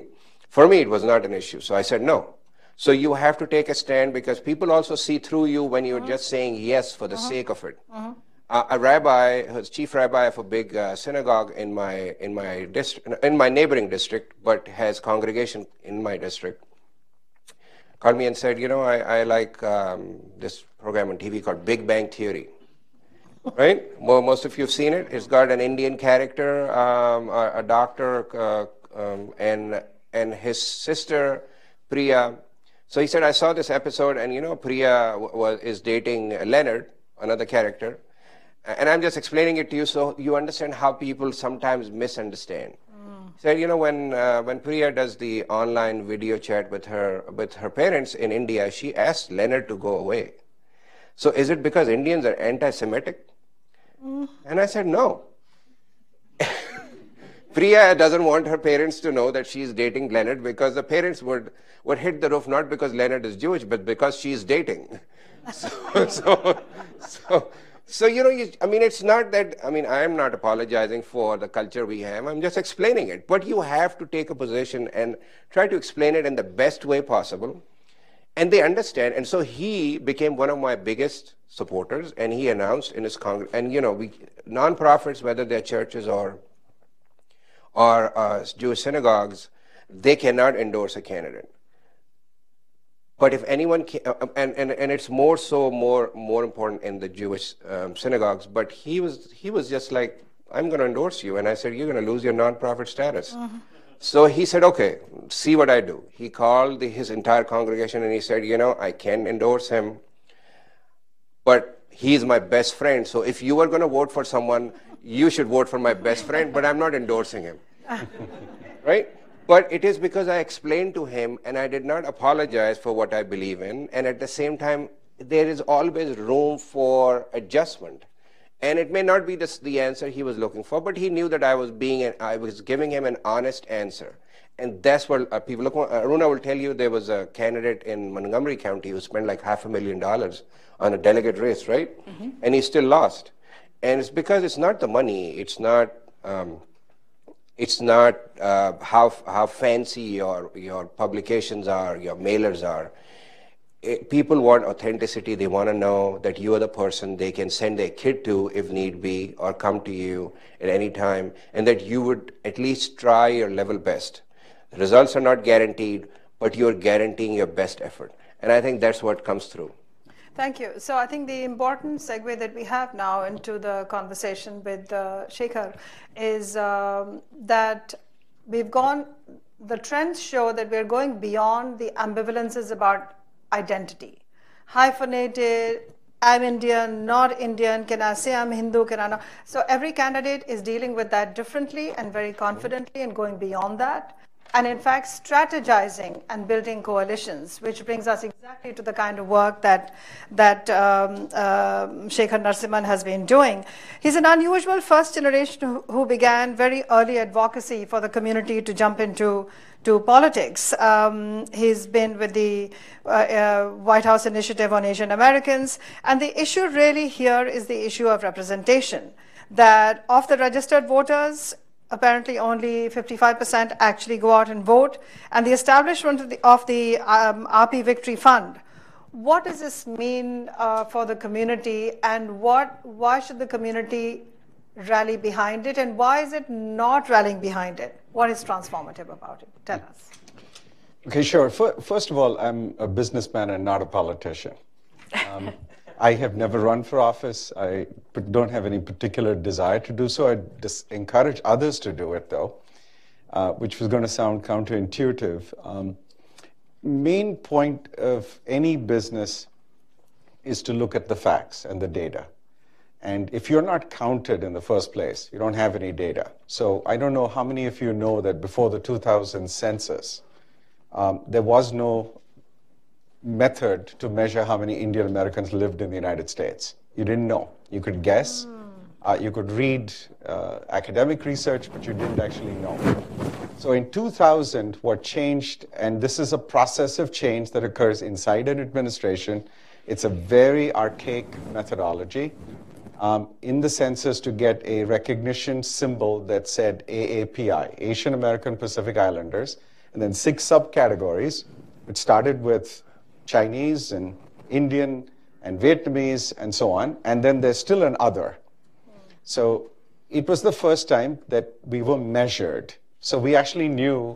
Speaker 5: For me, it was not an issue, so I said no. So you have to take a stand because people also see through you when you're just saying yes for the sake of it. Uh, a rabbi, who's chief rabbi of a big uh, synagogue in my in my district, in my neighboring district, but has congregation in my district, called me and said, you know, I, I like um, this program on TV called Big Bang Theory. right? Well, most of you have seen it. It's got an Indian character, um, a, a, doctor, uh, um, and and his sister, Priya. So he said, I saw this episode, and you know, Priya was is dating Leonard, another character and I'm just explaining it to you so you understand how people sometimes misunderstand. Mm. Said, you know, when uh, when Priya does the online video chat with her with her parents in India, she asked Leonard to go away. So is it because Indians are anti-Semitic? Mm. And I said no. Priya doesn't want her parents to know that she's dating Leonard because the parents would, would hit the roof not because Leonard is Jewish, but because she's dating. so, so, so so, you know, you, I mean, it's not that, I mean, I am not apologizing for the culture we have. I'm just explaining it. But you have to take a position and try to explain it in the best way possible. And they understand. And so he became one of my biggest supporters. And he announced in his Congress, and, you know, we, nonprofits, whether they're churches or, or uh, Jewish synagogues, they cannot endorse a candidate. But if anyone, can, uh, and, and, and it's more so more more important in the Jewish um, synagogues. But he was he was just like, I'm going to endorse you, and I said, you're going to lose your nonprofit status. Uh-huh. So he said, okay, see what I do. He called the, his entire congregation and he said, you know, I can endorse him, but he's my best friend. So if you are going to vote for someone, you should vote for my best friend, but I'm not endorsing him. right? But it is because I explained to him and I did not apologize for what I believe in. And at the same time, there is always room for adjustment. And it may not be the, the answer he was looking for, but he knew that I was being, an, I was giving him an honest answer. And that's what uh, people look. Aruna will tell you there was a candidate in Montgomery County who spent like half a million dollars on a delegate race, right? Mm-hmm. And he still lost. And it's because it's not the money. It's not um, it's not uh, how, how fancy your, your publications are, your mailers are. It, people want authenticity. They want to know that you are the person they can send their kid to if need be, or come to you at any time, and that you would at least try your level best. Results are not guaranteed, but you're guaranteeing your best effort. And I think that's what comes through.
Speaker 2: Thank you. So I think the important segue that we have now into the conversation with uh, Shekhar is um, that we've gone, the trends show that we're going beyond the ambivalences about identity. Hyphenated, I'm Indian, not Indian, can I say I'm Hindu, can I not? So every candidate is dealing with that differently and very confidently and going beyond that and in fact strategizing and building coalitions, which brings us exactly to the kind of work that, that um, uh, Shekhar Narasimhan has been doing. He's an unusual first generation who, who, began very early advocacy for the community to jump into to politics. Um, he's been with the uh, uh, White House Initiative on Asian Americans, and the issue really here is the issue of representation that of the registered voters, apparently only 55% actually go out and vote, and the establishment of the, of the um, AAPI Victory Fund. What does this mean uh, for the community, and what, why should the community rally behind it, and why is it not rallying behind it? What is transformative about it? Tell us.
Speaker 6: Okay, sure. First of all, I'm a businessman and not a politician. Um, I have never run for office. I don't have any particular desire to do so. I encourage others to do it, though, uh, which was going to sound counterintuitive. Um, main point of any business is to look at the facts and the data. And if you're not counted in the first place, you don't have any data. So I don't know how many of you know that before the 2000 census, um, there was no method to measure how many Indian Americans lived in the United States. You didn't know. You could guess, mm. uh, you could read uh, academic research, but you didn't actually know. So in 2000, what changed, and this is a process of change that occurs inside an administration, It's a very archaic methodology. Um, in the census to get a recognition symbol that said AAPI, Asian American Pacific Islanders, and then six subcategories, which started with Chinese and Indian and Vietnamese and so on, and then there's still an other. So it was the first time that we were measured. So we actually knew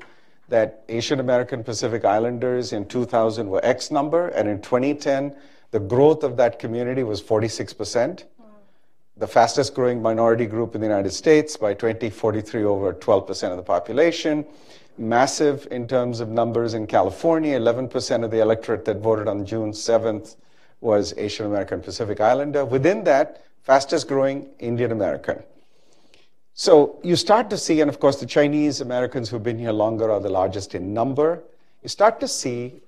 Speaker 6: that Asian American Pacific Islanders in 2000 were X number, and in 2010, the growth of that community was 46%. The fastest growing minority group in the United States by 2043, over 12% of the population. Massive in terms of numbers in California, 11% of the electorate that voted on June 7th was Asian American Pacific Islander. Within that, fastest growing Indian American. So you start to see, and of course, the Chinese Americans who've been here longer are the largest in number. You start to see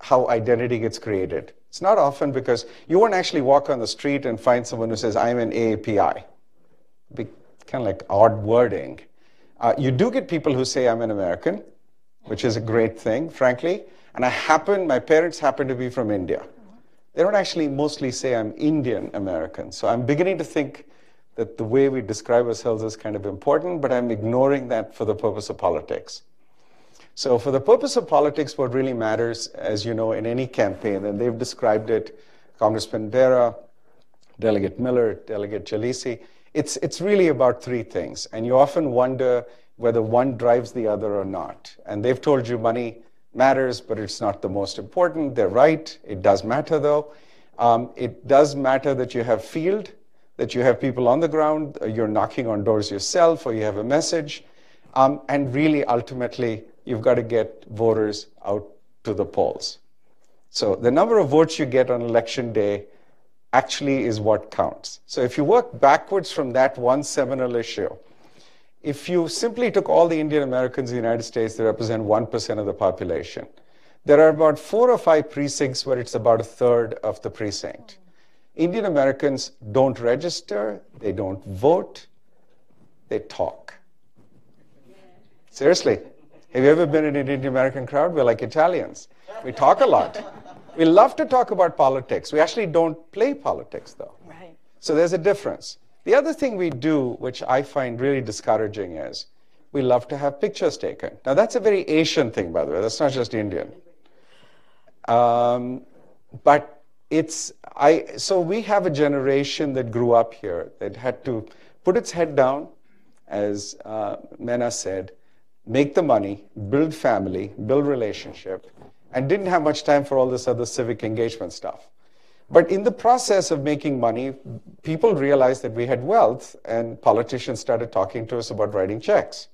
Speaker 6: how identity gets created. It's not often because you won't actually walk on the street and find someone who says, I'm an AAPI. Be kind of like odd wording. Uh, you do get people who say, I'm an American, which is a great thing, frankly. And I happen, my parents happen to be from India. They don't actually mostly say I'm Indian American. So I'm beginning to think that the way we describe ourselves is kind of important, but I'm ignoring that for the purpose of politics. So, for the purpose of politics, what really matters, as you know, in any campaign, and they've described it, Congressman Bera, Delegate Miller, Delegate Jalisi, it's, it's really about three things. And you often wonder whether one drives the other or not. And they've told you money matters, but it's not the most important. They're right. It does matter, though. Um, it does matter that you have field that you have people on the ground, uh, you're knocking on doors yourself, or you have a message. Um, and really, ultimately, you've got to get voters out to the polls. So the number of votes you get on election day actually is what counts. So if you work backwards from that one seminal issue, if you simply took all the Indian Americans in the United States that represent 1% of the population, there are about four or five precincts where it's about a third of the precinct. Indian Americans don't register, they don't vote, they talk. Seriously. Have you ever been in an Indian American crowd? We're like Italians. We talk a lot. We love to talk about politics. We actually don't play politics, though.
Speaker 4: Right.
Speaker 6: So there's a difference. The other thing we do, which I find really discouraging, is we love to have pictures taken. Now, that's a very Asian thing, by the way. That's not just Indian. Um, but it's I so we have a generation that grew up here that had to put its head down, as uh, Mena said, make the money, build family, build relationship, and didn't have much time for all this other civic engagement stuff. But in the process of making money, people realized that we had wealth, and politicians started talking to us about writing checks.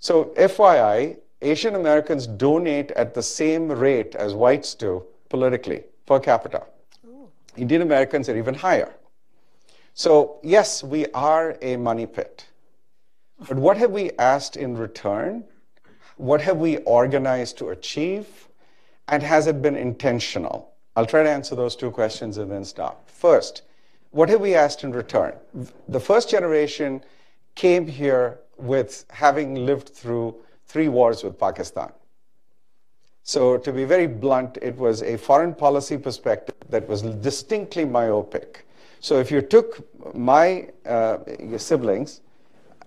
Speaker 6: So, FYI, Asian Americans donate at the same rate as whites do politically per capita. Ooh. Indian Americans are even higher. So, yes, we are a money pit. But what have we asked in return? What have we organized to achieve? And has it been intentional? I'll try to answer those two questions and then stop. First, what have we asked in return? The first generation came here with having lived through three wars with Pakistan. So, to be very blunt, it was a foreign policy perspective that was distinctly myopic. So, if you took my uh, siblings,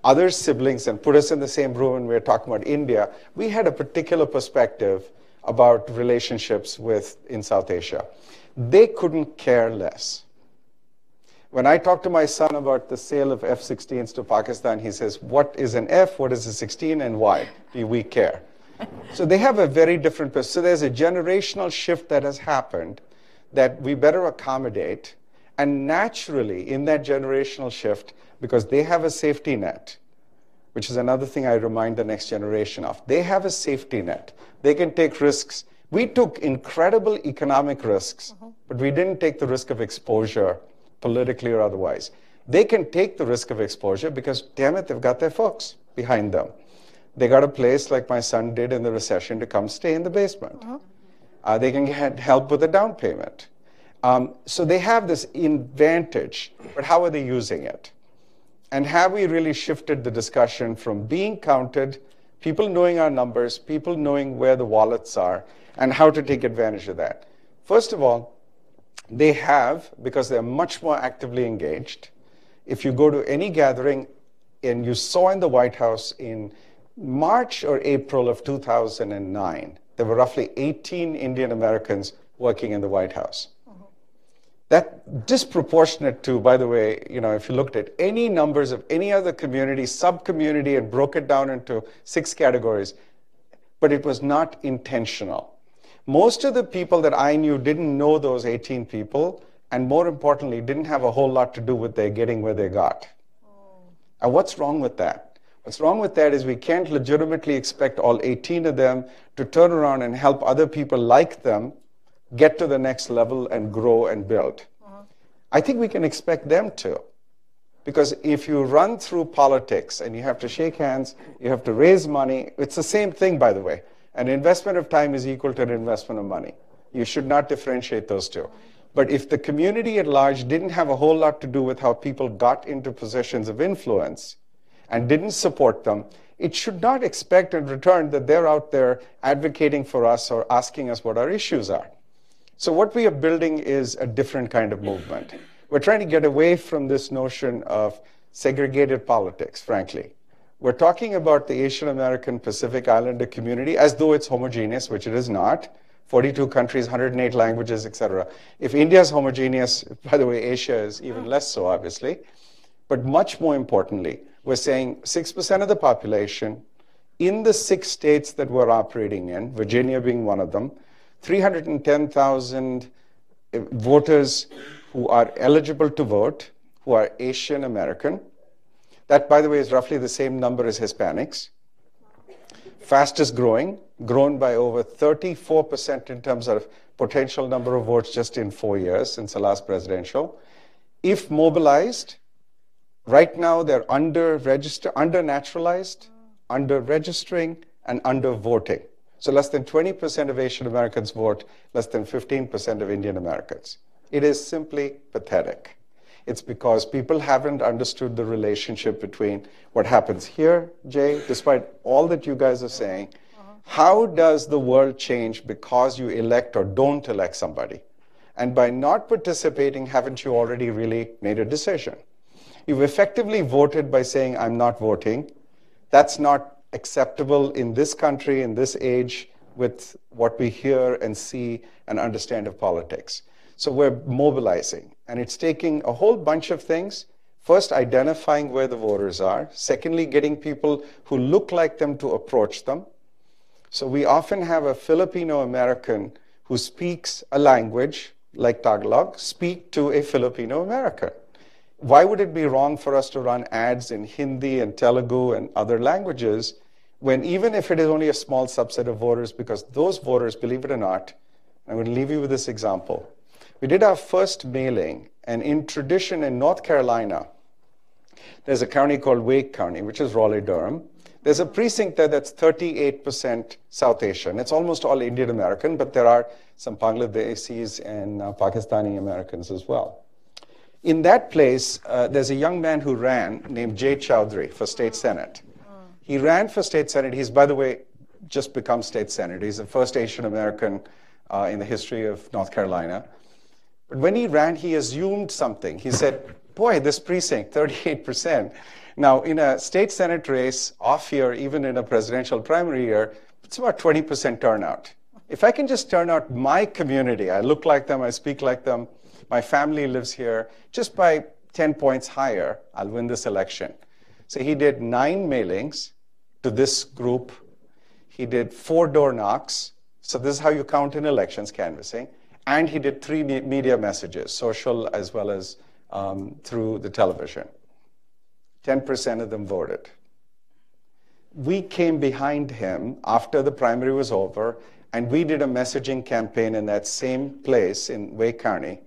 Speaker 6: other siblings, and put us in the same room and we were talking about India, we had a particular perspective about relationships with in South Asia. They couldn't care less. When I talk to my son about the sale of F 16s to Pakistan, he says, What is an F? What is a 16? And why do we care? so they have a very different, perspective. so there's a generational shift that has happened that we better accommodate. And naturally, in that generational shift, because they have a safety net, which is another thing I remind the next generation of, they have a safety net. They can take risks. We took incredible economic risks, uh-huh. but we didn't take the risk of exposure, politically or otherwise. They can take the risk of exposure because, damn it, they've got their folks behind them. They got a place like my son did in the recession to come stay in the basement. Uh-huh. Uh, they can get help with a down payment. Um, so they have this advantage, but how are they using it? And have we really shifted the discussion from being counted, people knowing our numbers, people knowing where the wallets are, and how to take advantage of that? First of all, They have, because they're much more actively engaged. If you go to any gathering, and you saw in the White House in March or April of 2009, there were roughly 18 Indian Americans working in the White House. That disproportionate to, by the way, you know, if you looked at any numbers of any other community, sub-community, and broke it down into six categories, but it was not intentional. Most of the people that I knew didn't know those 18 people, and more importantly, didn't have a whole lot to do with their getting where they got. Oh. And what's wrong with that? What's wrong with that is we can't legitimately expect all 18 of them to turn around and help other people like them get to the next level and grow and build. Uh-huh. I think we can expect them to. Because if you run through politics and you have to shake hands, you have to raise money, it's the same thing, by the way. An investment of time is equal to an investment of money. You should not differentiate those two. But if the community at large didn't have a whole lot to do with how people got into positions of influence and didn't support them, it should not expect in return that they're out there advocating for us or asking us what our issues are. So what we are building is a different kind of movement. We're trying to get away from this notion of segregated politics, frankly. We're talking about the Asian American Pacific Islander community as though it's homogeneous, which it is not. 42 countries, 108 languages, etc. If India is homogeneous, by the way, Asia is even less so, obviously. But much more importantly, we're saying 6% of the population in the six states that we're operating in, Virginia being one of them, 310,000 eh, voters who are eligible to vote, who are Asian American. That, by the way, is roughly the same number as Hispanics. Fastest growing, grown by over 34% in terms of potential number of votes just in four years since the last presidential. If mobilized, right now they're under register, under naturalized, under registering, and under voting. So less than 20% of Asian Americans vote, less than 15% of Indian Americans. It is simply pathetic. It's because people haven't understood the relationship between what happens here, Jay, despite all that you guys are saying. How does the world change because you elect or don't elect somebody? And by not participating, haven't you already really made a decision? You've effectively voted by saying, I'm not voting. That's not acceptable in this country, in this age, with what we hear and see and understand of politics. So we're mobilizing, and it's taking a whole bunch of things. First, identifying where the voters are. Secondly, getting people who look like them to approach them. So we often have a Filipino American who speaks a language like Tagalog speak to a Filipino American why would it be wrong for us to run ads in Hindi and Telugu and other languages when even if it is only a small subset of voters, because those voters, believe it or not, I'm going to leave you with this example. We did our first mailing, and in tradition in North Carolina, there's a county called Wake County, which is Raleigh Durham. There's a precinct there that's 38% South Asian. It's almost all Indian American, but there are some Bangladeshis and uh, Pakistani Americans as well. In that place, uh, there's a young man who ran named Jay Chaudhuri for state senate. He ran for state senate. He's, by the way, just become state senator. He's the first Asian American uh, in the history of North Carolina. But when he ran, he assumed something. He said, Boy, this precinct, 38%. Now, in a state senate race, off year, even in a presidential primary year, it's about 20% turnout. If I can just turn out my community, I look like them, I speak like them, my family lives here, just by 10 points higher, I'll win this election. So he did nine mailings to this group. He did four door knocks. So this is how you count in elections canvassing. And he did three media messages, social as well as um, through the television. 10% of them voted. We came behind him after the primary was over, and we did a messaging campaign in that same place in Wake County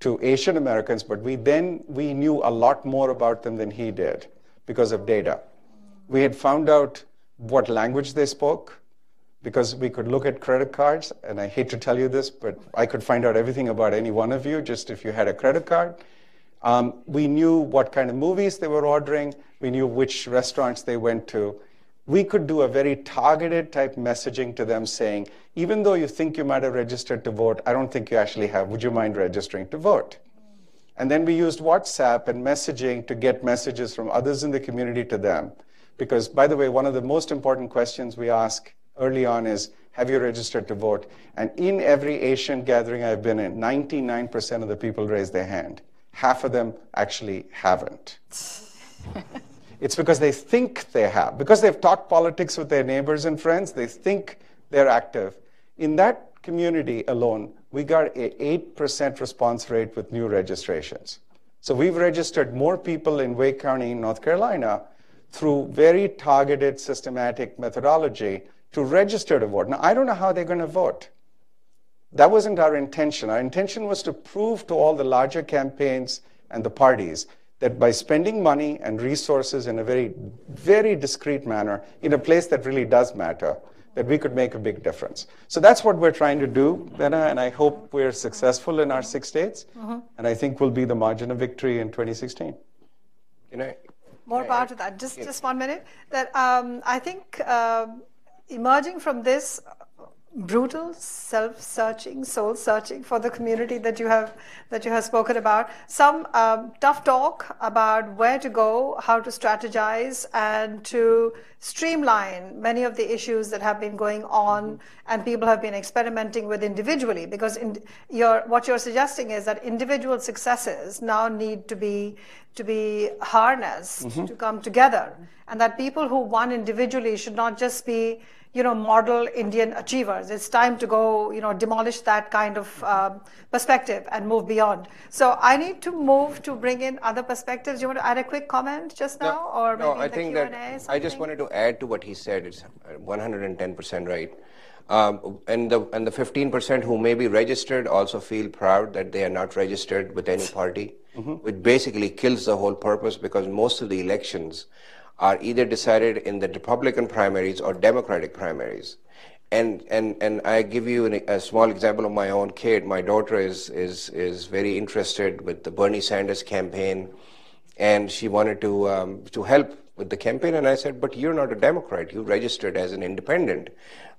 Speaker 6: to Asian Americans, but we then we knew a lot more about them than he did because of data. We had found out what language they spoke because we could look at credit cards, and I hate to tell you this, but I could find out everything about any one of you just if you had a credit card. Um, we knew what kind of movies they were ordering. We knew which restaurants they went to. we could do a very targeted type messaging to them saying, even though you think you might have registered to vote, I don't think you actually have. Would you mind registering to vote? And then we used WhatsApp and messaging to get messages from others in the community to them. Because, by the way, one of the most important questions we ask early on is, have you registered to vote? And in every Asian gathering I've been in, 99% of the people raise their hand. Half of them actually haven't. it's because they think they have. Because they've talked politics with their neighbors and friends, they think they're active. In that community alone, we got an 8% response rate with new registrations. So we've registered more people in Wake County, North Carolina, through very targeted, systematic methodology to register to vote. Now, I don't know how they're going to vote. That wasn't our intention. Our intention was to prove to all the larger campaigns and the parties that by spending money and resources in a very, very discreet manner, in a place that really does matter, that we could make a big difference. So that's what we're trying to do, Benna, and I hope we're successful in our six states. Mm-hmm. And I think we'll be the margin of victory in 2016.
Speaker 5: Can I?
Speaker 2: More about that. Just, just one minute. That um, I think. Uh, emerging from this brutal self-searching soul searching for the community that you have that you have spoken about some um, tough talk about where to go how to strategize and to streamline many of the issues that have been going on mm-hmm. and people have been experimenting with individually because in your, what you're suggesting is that individual successes now need to be to be harnessed mm-hmm. to come together and that people who won individually should not just be you know, model Indian achievers. It's time to go, you know, demolish that kind of um, perspective and move beyond. So I need to move to bring in other perspectives. Do you want to add a quick comment just now,
Speaker 5: no,
Speaker 2: or
Speaker 5: no? I think
Speaker 2: Q&A,
Speaker 5: that something? I just wanted to add to what he said. It's 110% right. Um, and the and the 15% who may be registered also feel proud that they are not registered with any party, mm-hmm. which basically kills the whole purpose because most of the elections are either decided in the Republican primaries or Democratic primaries. And, and, and I give you an, a small example of my own kid. My daughter is, is, is very interested with the Bernie Sanders campaign, and she wanted to, um, to help with the campaign. And I said, But you're not a Democrat. You registered as an independent,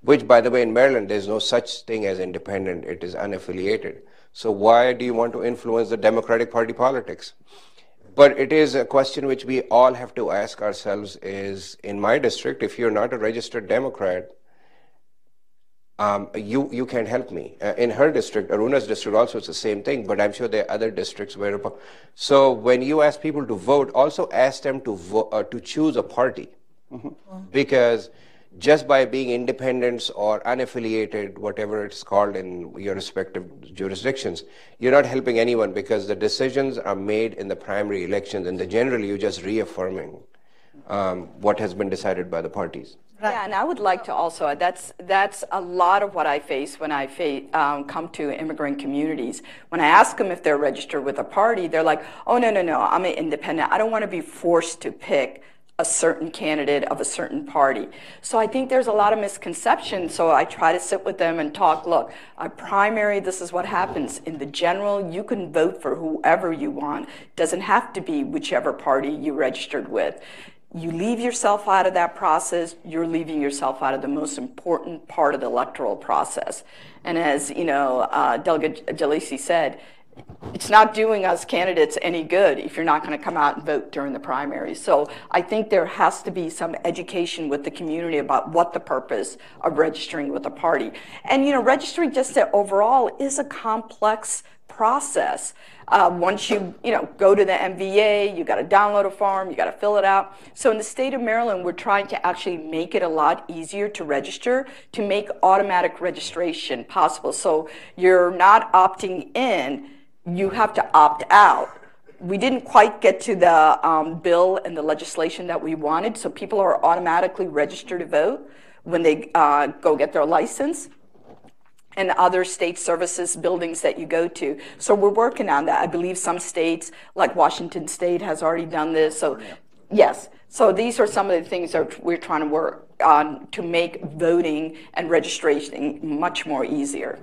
Speaker 5: which, by the way, in Maryland, there's no such thing as independent, it is unaffiliated. So why do you want to influence the Democratic Party politics? But it is a question which we all have to ask ourselves is, in my district, if you're not a registered Democrat, um, you, you can't help me. Uh, in her district, Aruna's district also, it's the same thing, but I'm sure there are other districts where. So when you ask people to vote, also ask them to, vo- uh, to choose a party. Mm-hmm. Because just by being independents or unaffiliated, whatever it's called in your respective jurisdictions, you're not helping anyone because the decisions are made in the primary elections, and generally you're just reaffirming um, what has been decided by the parties.
Speaker 4: Yeah, and I would like to also that's that's a lot of what I face when I um, come to immigrant communities. When I ask them if they're registered with a party, they're like, "Oh no, no, no, I'm an independent. I don't want to be forced to pick." A certain candidate of a certain party. So I think there's a lot of misconception. So I try to sit with them and talk, look, a primary, this is what happens. In the general, you can vote for whoever you want. Doesn't have to be whichever party you registered with. You leave yourself out of that process, you're leaving yourself out of the most important part of the electoral process. And as, you know, uh, Delegate Jalisi said, it's not doing us candidates any good if you're not going to come out and vote during the primary. So I think there has to be some education with the community about what the purpose of registering with a party. And you know, registering just overall is a complex process. Uh, once you you know go to the MVA, you got to download a form, you got to fill it out. So in the state of Maryland, we're trying to actually make it a lot easier to register, to make automatic registration possible. So you're not opting in you have to opt out. We didn't quite get to the um, bill and the legislation that we wanted, so people are automatically registered to vote when they uh, go get their license and other state services buildings that you go to. So we're working on that. I believe some states, like Washington State, has already done this. So, yes. So these are some of the things that we're trying to work on to make voting and registration much more easier.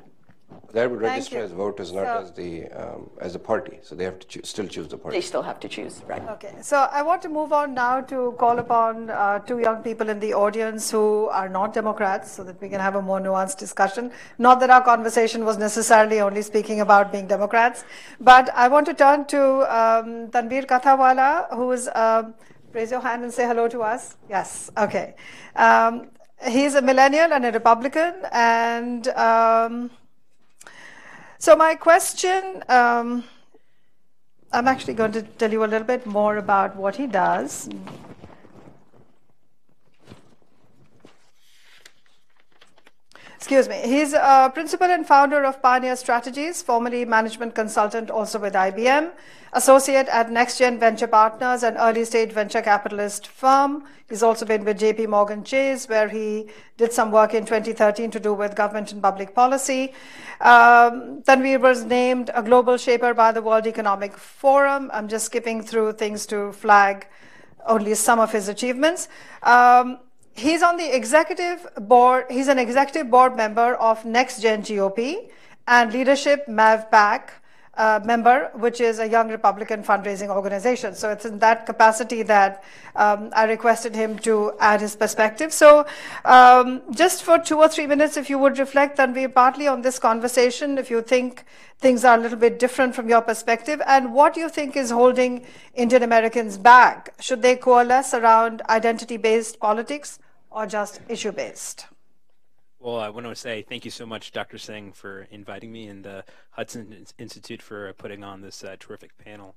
Speaker 5: They would
Speaker 2: Thank
Speaker 5: register
Speaker 2: you.
Speaker 5: as voters, not
Speaker 2: So-
Speaker 5: as the um, as a party. So they have to choo- still choose the party.
Speaker 4: They still have to choose, right?
Speaker 2: Okay, so I want to move on now to call upon uh, two young people in the audience who are not Democrats so that we can have a more nuanced discussion. Not that our conversation was necessarily only speaking about being Democrats, but I want to turn to um, Tanvir Kathawala, who is, um raise your hand and say hello to us. Yes, okay. Um, he's a millennial and a Republican, and um, so my question. Um, I'm actually going to tell you a little bit more about what he does. Excuse me. He's a principal and founder of Pioneer Strategies, formerly management consultant also with IBM, associate at NextGen Venture Partners, an early stage venture capitalist firm. He's also been with JP Morgan Chase, where he did some work in 2013 to do with government and public policy. Um, Tanvir was named a global shaper by the World Economic Forum. I'm just skipping through things to flag only some of his achievements. Um, he's on the executive board, he's an executive board member of Next Gen GOP and Leadership MAVPAC uh, member, which is a young Republican fundraising organization. So it's in that capacity that um, I requested him to add his perspective. So um, just for two or three minutes, if you would reflect, Tanvir, partly on this conversation, if you think things are a little bit different from your perspective, and what do you think is holding Indian Americans back? Should they coalesce around identity-based politics or just issue-based?
Speaker 7: Well, I want to say thank you so much, Dr. Singh, for inviting me and the Hudson Institute for putting on this uh, terrific panel.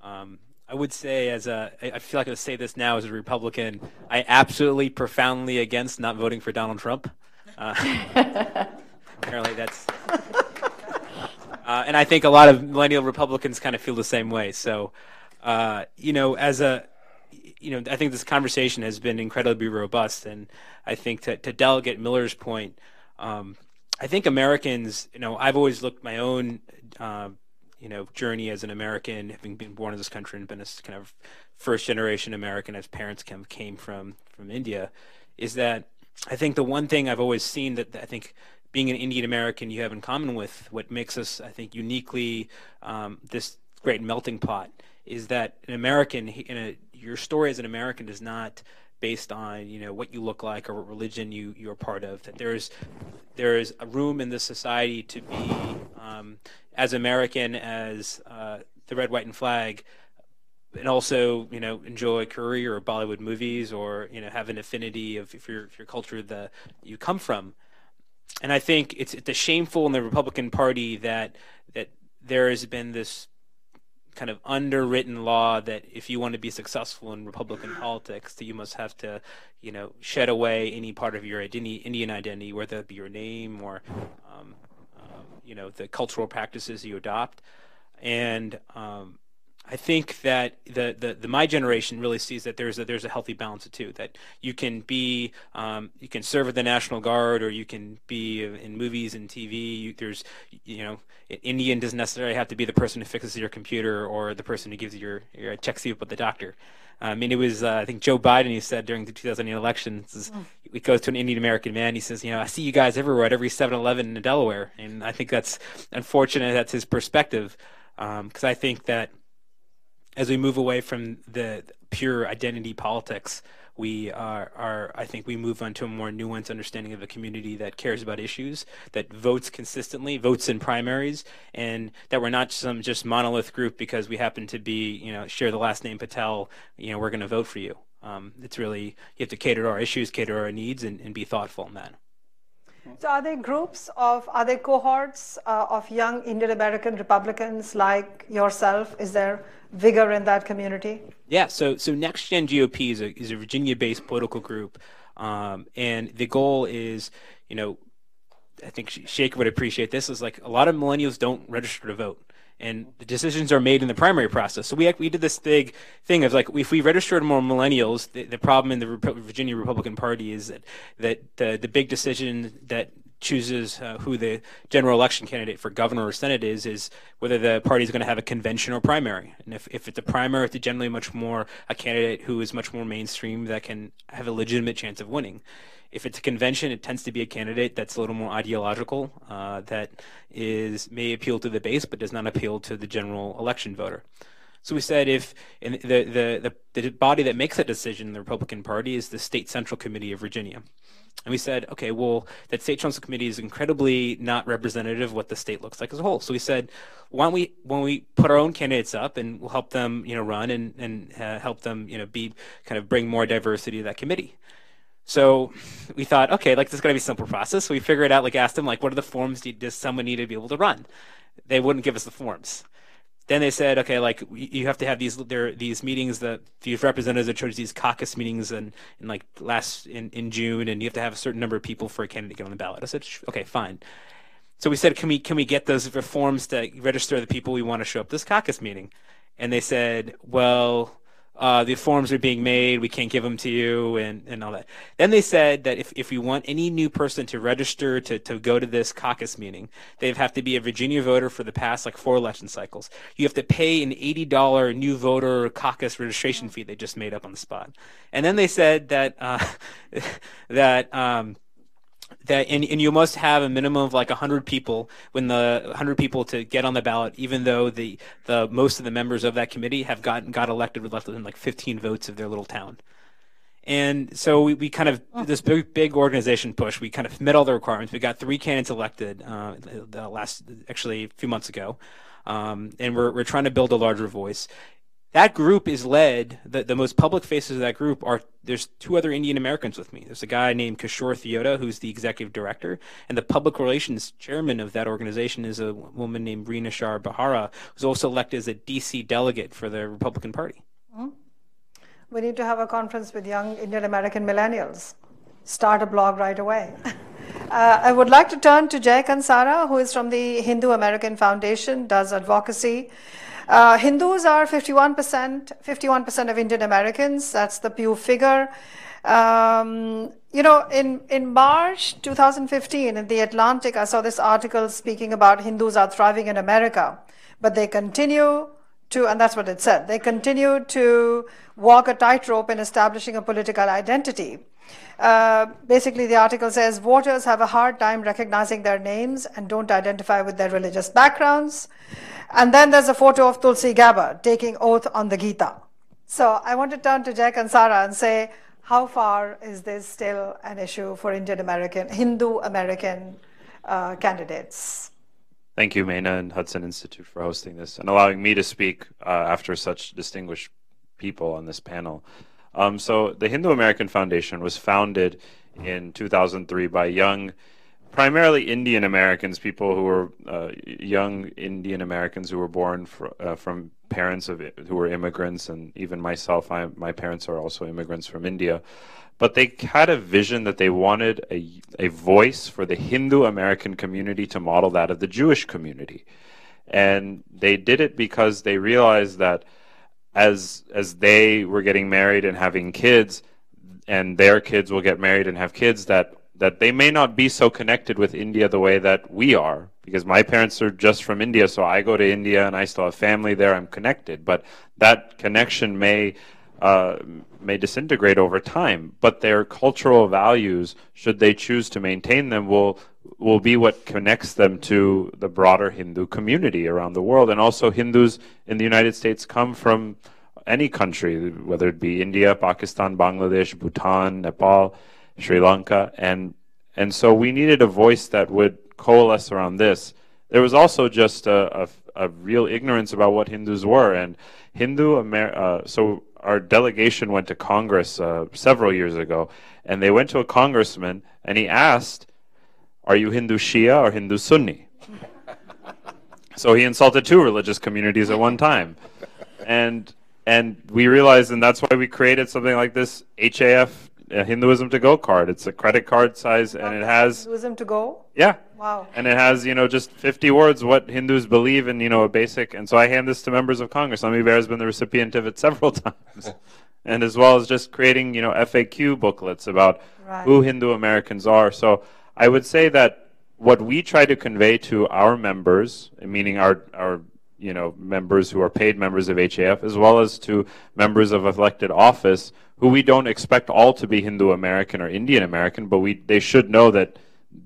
Speaker 7: Um, I would say, as a, I feel like I say this now as a Republican, I absolutely profoundly against not voting for Donald Trump. Uh, apparently, that's. Uh, and I think a lot of millennial Republicans kind of feel the same way. So, uh, you know, as a you know, I think this conversation has been incredibly robust, and I think to, to Delegate Miller's point, um, I think Americans, you know, I've always looked my own, uh, you know, journey as an American, having been born in this country and been a kind of first generation American, as parents came came from from India, is that I think the one thing I've always seen that I think being an Indian American you have in common with what makes us, I think, uniquely um, this great melting pot is that an American in a your story as an American is not based on you know what you look like or what religion you you're part of. That there's there's a room in this society to be um, as American as uh, the red, white, and flag, and also you know enjoy Korea or Bollywood movies or you know have an affinity of if your if your culture the you come from. And I think it's it's shameful in the Republican Party that that there has been this kind of underwritten law that if you want to be successful in Republican politics, that you must have to, you know, shed away any part of your identity, Indian identity, whether it be your name or, um, um, you know, the cultural practices you adopt. And um, I think that the, the, the, my generation really sees that there's a, there's a healthy balance of two. That you can be um, you can serve with the National Guard or you can be in movies and TV. You, there's you know Indian doesn't necessarily have to be the person who fixes your computer or the person who gives you your, your checks you up with the doctor. I mean, it was uh, I think Joe Biden. He said during the 2008 election, is, he goes to an Indian American man. He says, "You know, I see you guys everywhere at every 7-Eleven in Delaware," and I think that's unfortunate. That's his perspective, because um, I think that as we move away from the pure identity politics, we are, are, I think we move on to a more nuanced understanding of a community that cares about issues, that votes consistently, votes in primaries, and that we're not some just monolith group because we happen to be, you know, share the last name Patel, you know, we're going to vote for you. Um, it's really, you have to cater to our issues, cater to our needs, and, and be thoughtful in that.
Speaker 2: So, are there groups of, are there cohorts uh, of young Indian American Republicans like yourself? Is there vigor in that community?
Speaker 7: Yeah. So, so Next Gen GOP is a is a Virginia-based political group, um, and the goal is, you know, I think Shekhar would appreciate this. Is like a lot of millennials don't register to vote and the decisions are made in the primary process. So we we did this big thing of like if we registered more millennials, the, the problem in the Rep- Virginia Republican Party is that that the the big decision that chooses uh, who the general election candidate for governor or senate is, is whether the party is going to have a convention or primary. And if, if it's a primary, it's generally much more a candidate who is much more mainstream that can have a legitimate chance of winning. If it's a convention, it tends to be a candidate that's a little more ideological, uh, that is may appeal to the base but does not appeal to the general election voter. So we said if the, the, the, the body that makes that decision in the Republican Party is the State Central Committee of Virginia. And we said, okay, well, that state council committee is incredibly not representative of what the state looks like as a whole. So we said, why don't we, when we put our own candidates up and we'll help them, you know, run and, and uh, help them, you know, be kind of bring more diversity to that committee. So we thought, okay, like this is going to be a simple process. So we figured out, like, asked them, like, what are the forms do, does someone need to be able to run? They wouldn't give us the forms. Then they said, okay, like you have to have these there these meetings that these representatives that chose these caucus meetings in, in like last in, in June, and you have to have a certain number of people for a candidate to get on the ballot. I said, okay, fine. So we said, can we can we get those forms to register the people we want to show up this caucus meeting? And they said, well, uh, the forms are being made, we can't give them to you, and, and all that. Then they said that if, if we want any new person to register to, to go to this caucus meeting, they have to be a Virginia voter for the past like four election cycles. You have to pay an $80 new voter caucus registration fee they just made up on the spot. And then they said that, uh, that, um, that and, and you must have a minimum of like 100 people when the 100 people to get on the ballot even though the the most of the members of that committee have gotten got elected with less than like 15 votes of their little town. And so we, we kind of this big big organization push we kind of met all the requirements. We got three candidates elected uh, the last actually a few months ago. Um, and we're, we're trying to build a larger voice that group is led the, the most public faces of that group are there's two other indian americans with me. There's a guy named kishore thiota who's the executive director and the public relations chairman of that organization is a woman named reena shar bahara who's also elected as a dc delegate for the republican party. Mm-hmm.
Speaker 2: we need to have a conference with young indian american millennials. Start a blog right away. Uh, I would like to turn to Jay Kansara, who is from the Hindu American Foundation, does advocacy uh, Hindus are 51%, 51% of Indian Americans. That's the Pew figure. Um, you know, in, in March 2015, in The Atlantic, I saw this article speaking about Hindus are thriving in America, but they continue to, and that's what it said, they continue to walk a tightrope in establishing a political identity. Uh, basically, the article says voters have a hard time recognizing their names and don't identify with their religious backgrounds. And then there's a photo of Tulsi Gabbard taking oath on the Gita. So I want to turn to Jay Kansara and say, how far is this still an issue for Indian American, Hindu American uh, candidates?
Speaker 8: Thank you, Meena and Hudson Institute for hosting this and allowing me to speak uh, after such distinguished people on this panel. Um, so the Hindu American Foundation was founded in 2003 by young primarily Indian Americans, people who were uh, young Indian Americans who were born fr- uh, from parents of who were immigrants, and even myself, I, my parents are also immigrants from India. But they had a vision that they wanted a, a voice for the Hindu American community to model that of the Jewish community. And they did it because they realized that as as they were getting married and having kids, and their kids will get married and have kids, that that they may not be so connected with India the way that we are, because my parents are just from India, so I go to India and I still have family there. I'm connected, but that connection may uh, may disintegrate over time. But their cultural values, should they choose to maintain them, will will be what connects them to the broader Hindu community around the world. And also, Hindus in the United States come from any country, whether it be India, Pakistan, Bangladesh, Bhutan, Nepal Sri Lanka, and and so we needed a voice that would coalesce around this. There was also just a, a, a real ignorance about what Hindus were, and Hindu Amer- uh, so our delegation went to Congress uh, several years ago, and they went to a congressman, and he asked, "Are you Hindu Shia or Hindu Sunni?" so he insulted two religious communities at one time, and and we realized, and that's why we created something like this HAF a Hinduism to go card. It's a credit card size, and it has
Speaker 2: Hinduism to go.
Speaker 8: Yeah.
Speaker 2: Wow.
Speaker 8: And it has you know just 50 words what Hindus believe in you know a basic. And so I hand this to members of Congress. Ami Bera has been the recipient of it several times, and as well as just creating you know FAQ booklets about right. who Hindu Americans are. So I would say that what we try to convey to our members, meaning our, our you know, members who are paid members of HAF, as well as to members of elected office, who we don't expect all to be Hindu American or Indian American, but we, they should know that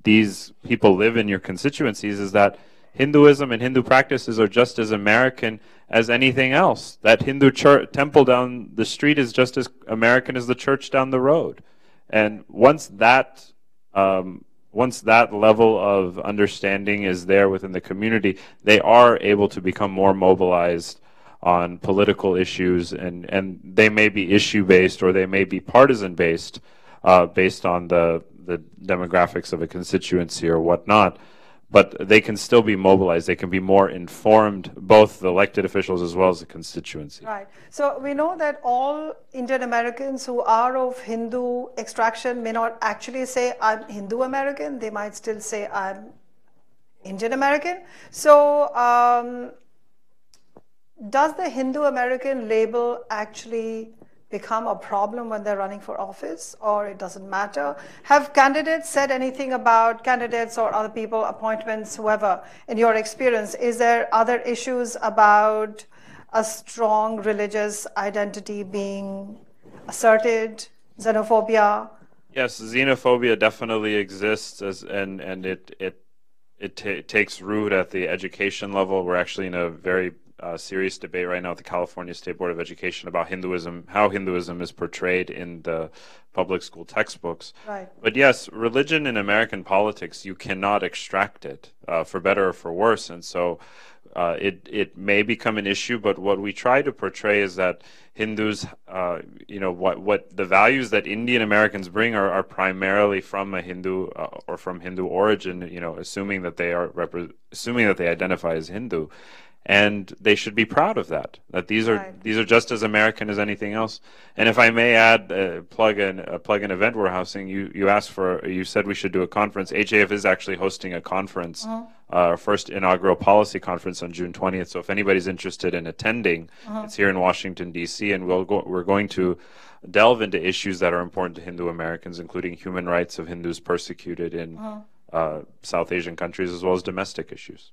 Speaker 8: these people live in your constituencies, is that Hinduism and Hindu practices are just as American as anything else. That Hindu church, temple down the street is just as American as the church down the road. And once that um, once that level of understanding is there within the community, they are able to become more mobilized on political issues, and, and they may be issue based or they may be partisan based, uh, based on the the demographics of a constituency or whatnot but they can still be mobilized. They can be more informed, both the elected officials as well as the constituency.
Speaker 2: Right. So we know that all Indian Americans who are of Hindu extraction may not actually say, I'm Hindu American. They might still say, I'm Indian American. So um, does the Hindu American label actually become a problem when they're running for office or it doesn't matter? Have candidates said anything about candidates or other people, appointments, whoever, in your experience? Is there other issues about a strong religious identity being asserted, xenophobia?
Speaker 8: Yes, xenophobia definitely exists, as, and and it it it takes root at the education level. We're actually in a very uh, serious debate right now at the California State Board of Education about Hinduism, how Hinduism is portrayed in the public school textbooks.
Speaker 2: Right.
Speaker 8: But yes, religion in American politics, you cannot extract it, uh, for better or for worse. And so uh, it, it may become an issue, but what we try to portray is that Hindus, uh, you know, what, what the values that Indian Americans bring are, are primarily from a Hindu uh, or from Hindu origin, you know, assuming that they are, assuming that they identify as Hindu and they should be proud of that. That these are right. these are just as American as anything else. And if I may add, uh, plug in a plug in event we're hosting. You you asked for you said we should do a conference. HAF is actually hosting a conference, uh-huh. uh, our first inaugural policy conference on June 20th. So if anybody's interested in attending, uh-huh. it's here in Washington D.C. and we'll go, we're going to delve into issues that are important to Hindu Americans, including human rights of Hindus persecuted in uh-huh. uh, South Asian countries as well as domestic issues.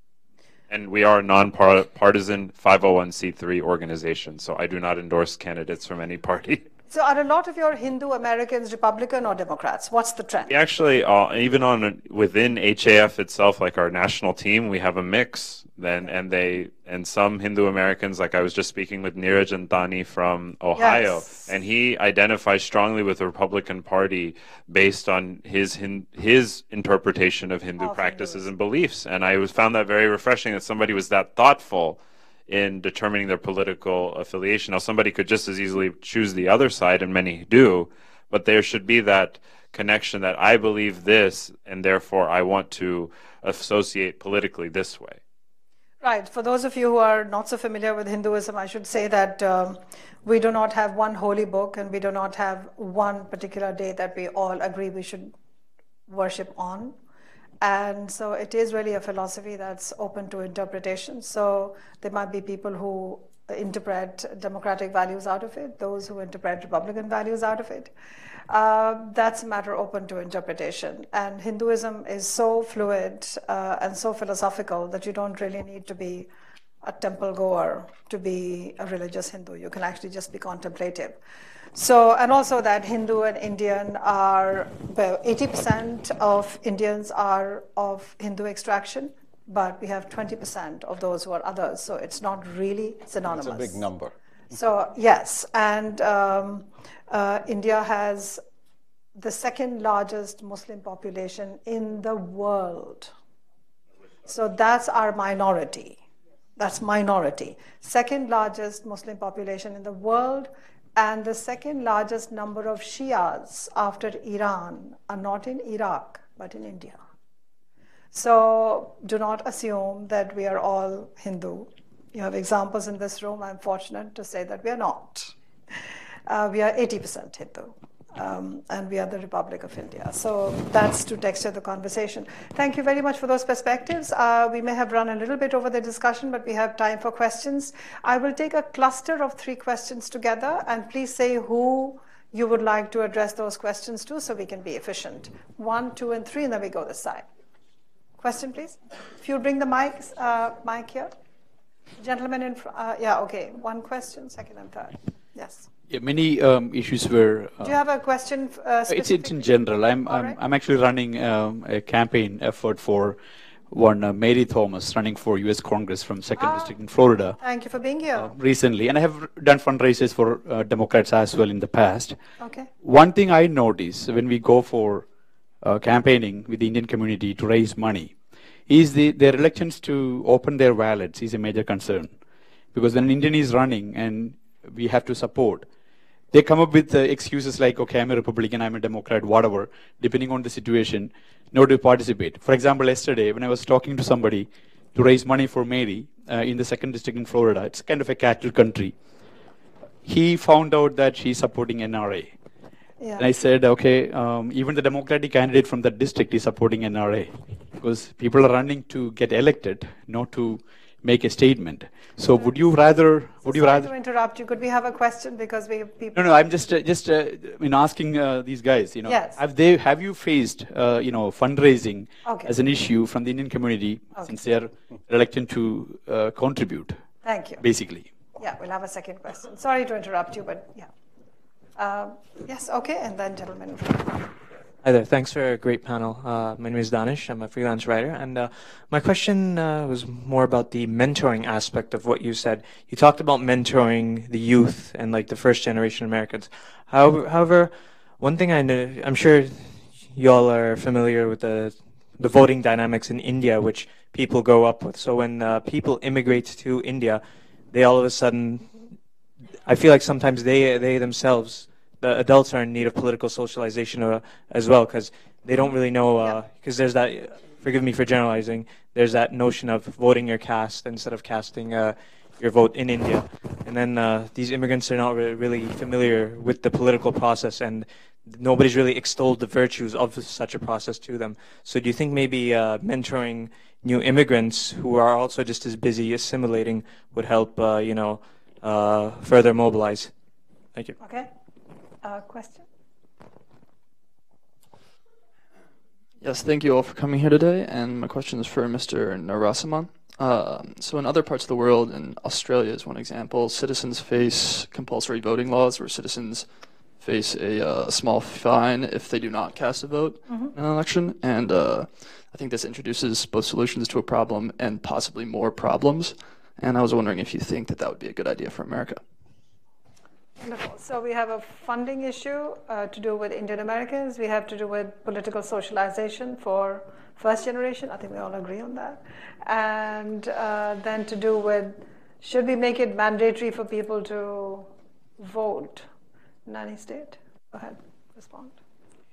Speaker 8: And we are a nonpartisan 501c3 organization, so I do not endorse candidates from any party.
Speaker 2: So, are a lot of your Hindu Americans Republican or Democrats? What's the trend?
Speaker 8: We actually, uh, even on within HAF itself, like our national team, we have a mix. Then, and they and some Hindu Americans, like I was just speaking with Neeraj Antani from Ohio, yes. and he identifies strongly with the Republican Party based on his his interpretation of Hindu practices and beliefs. And I was found that very refreshing that somebody was that thoughtful in determining their political affiliation. Now, somebody could just as easily choose the other side, and many do, but there should be that connection that I believe this, and therefore I want to associate politically this way.
Speaker 2: Right. For those of you who are not so familiar with Hinduism, I should say that um, we do not have one holy book and we do not have one particular day that we all agree we should worship on. And so it is really a philosophy that's open to interpretation. So there might be people who interpret democratic values out of it, those who interpret Republican values out of it. Uh, that's a matter open to interpretation. And Hinduism is so fluid uh, and so philosophical that you don't really need to be a temple goer to be a religious Hindu. You can actually just be contemplative. So, and also that Hindu and Indian are, well, 80% of Indians are of Hindu extraction, but we have 20% of those who are others. So it's not really synonymous.
Speaker 6: It's a big number.
Speaker 2: So, yes, and um, uh, India has the second largest Muslim population in the world. So that's our minority. That's minority. Second largest Muslim population in the world and the second largest number of Shias after Iran are not in Iraq, but in India. So do not assume that we are all Hindu. You have examples in this room. I'm fortunate to say that we are not. Uh, we are 80% Hindu um, and we are the Republic of India. So that's to texture the conversation. Thank you very much for those perspectives. Uh, we may have run a little bit over the discussion, but we have time for questions. I will take a cluster of three questions together, and please say who you would like to address those questions to so we can be efficient. One, two, and three, and then we go this side. Question, please. If you bring the mic, uh, mic here. Gentleman in front. Uh, yeah, okay. One question, second and third. Yes.
Speaker 9: Yeah, many um, issues were.
Speaker 2: Uh, Do you have a question? Uh,
Speaker 9: it's, it's in general. I'm, I'm, right. I'm, actually running um, a campaign effort for one uh, Mary Thomas running for U.S. Congress from Second ah, District in Florida.
Speaker 2: Thank you for being here. Uh,
Speaker 9: recently, and I have done fundraisers for uh, Democrats as well in the past.
Speaker 2: Okay.
Speaker 9: One thing I notice when we go for uh, campaigning with the Indian community to raise money is the, their reluctance to open their wallets is a major concern. Because when an Indian is running and we have to support, they come up with uh, excuses like, okay, I'm a Republican, I'm a Democrat, whatever, depending on the situation, no to participate. For example, yesterday, when I was talking to somebody to raise money for Mary uh, in the second district in Florida, it's kind of a cattle country, he found out that she's supporting NRA.
Speaker 2: Yeah.
Speaker 9: And I said, okay, um, even the Democratic candidate from that district is supporting NRA because people are running to get elected, not to make a statement. So would you rather? Would you rather?
Speaker 2: to interrupt you. Could we have a question because we have people?
Speaker 9: No, no. I'm just uh, just uh, I mean asking uh, these guys. You know,
Speaker 2: yes.
Speaker 9: have they have you faced uh, you know fundraising
Speaker 2: okay.
Speaker 9: as an issue from the Indian community okay. since they are reluctant to uh, contribute?
Speaker 2: Thank you.
Speaker 9: Basically.
Speaker 2: Yeah, we'll have a second question. Sorry to interrupt you, but yeah. Uh, yes, okay, and then gentlemen.
Speaker 10: Hi there. Thanks for a great panel. Uh, my name is Danish. I'm a freelance writer, and uh, my question uh, was more about the mentoring aspect of what you said. You talked about mentoring the youth and like the first generation Americans. However, however, one thing I know, I'm sure y'all are familiar with the the voting dynamics in India, which people grow up with. So when uh, people immigrate to India, they all of a sudden, I feel like sometimes they they themselves the adults are in need of political socialization uh, as well because they don't really know because uh, there's that forgive me for generalizing there's that notion of voting your caste instead of casting uh, your vote in India. And then uh, these immigrants are not re- really familiar with the political process and nobody's really extolled the virtues of such a process to them. So do you think maybe uh, mentoring new immigrants who are also just as busy assimilating would help uh, you know further mobilize? Thank you.
Speaker 2: Okay uh, question?
Speaker 11: Yes, thank you all for coming here today. And my question is for Mr. Narasimhan. Uh, so, in other parts of the world, and Australia is one example, citizens face compulsory voting laws where citizens face a uh, small fine if they do not cast a vote mm-hmm. in an election. And uh, I think this introduces both solutions to a problem and possibly more problems. And I was wondering if you think that that would be a good idea for America.
Speaker 2: Wonderful. So we have a funding issue uh, to do with Indian Americans. We have to do with political socialization for first generation. I think we all agree on that. And uh, then to do with should we make it mandatory for people to vote in any state? Go ahead, respond.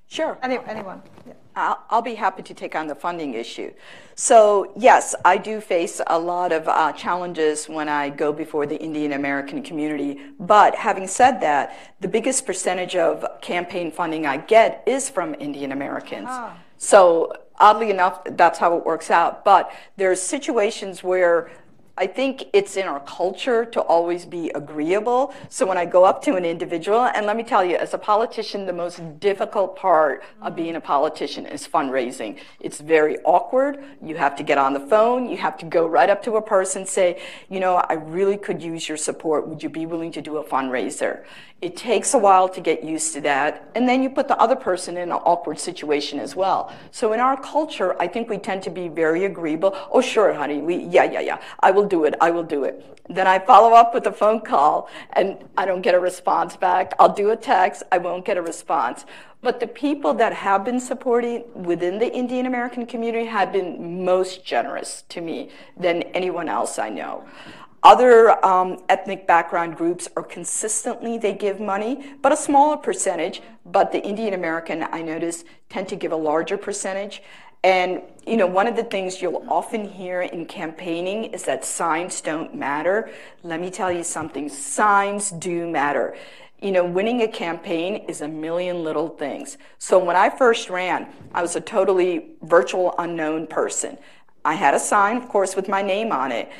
Speaker 4: Sure.
Speaker 2: Any, anyone. Yeah.
Speaker 4: I'll, I'll, be happy to take on the funding issue. So, yes, I do face a lot of uh, challenges when I go before the Indian American community. But having said that, the biggest percentage of campaign funding I get is from Indian Americans. Ah. So, oddly enough, that's how it works out. But there's situations where I think it's in our culture to always be agreeable. So when I go up to an individual, and let me tell you, as a politician, the most difficult part of being a politician is fundraising. It's very awkward. You have to get on the phone. You have to go right up to a person, say, you know, I really could use your support. Would you be willing to do a fundraiser? It takes a while to get used to that. And then you put the other person in an awkward situation as well. So in our culture, I think we tend to be very agreeable. Oh, sure, honey. We, yeah, yeah, yeah. I will do it. I will do it. Then I follow up with a phone call and I don't get a response back. I'll do a text. I won't get a response. But the people that have been supporting within the Indian American community have been most generous to me than anyone else I know. Other um, ethnic background groups are consistently, they give money, but a smaller percentage. But the Indian American, I notice, tend to give a larger percentage. And you know, one of the things you'll often hear in campaigning is that signs don't matter. Let me tell you something, signs do matter. You know, winning a campaign is a million little things. So when I first ran, I was a totally virtual unknown person. I had a sign, of course, with my name on it.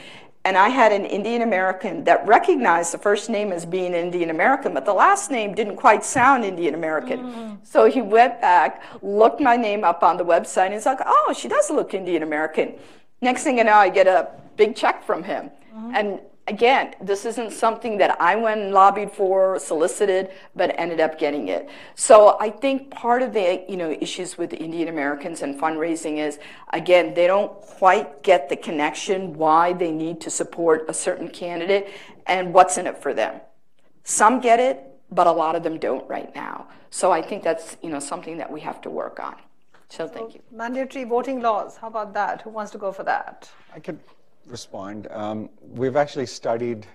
Speaker 4: And I had an Indian American that recognized the first name as being Indian American, but the last name didn't quite sound Indian American. Mm. So he went back, looked my name up on the website, and he's like, oh, she does look Indian American. Next thing you know, I get a big check from him. Mm-hmm. And again, this isn't something that I went and lobbied for, solicited, but ended up getting it. So I think part of the you know issues with Indian Americans and fundraising is again they don't quite get the connection why they need to support a certain candidate and what's in it for them. Some get it, but a lot of them don't right now. So I think that's you know something that we have to work on. So, so thank you.
Speaker 2: Mandatory voting laws. How about that? Who wants to go for that?
Speaker 6: I could respond. Um, we've actually studied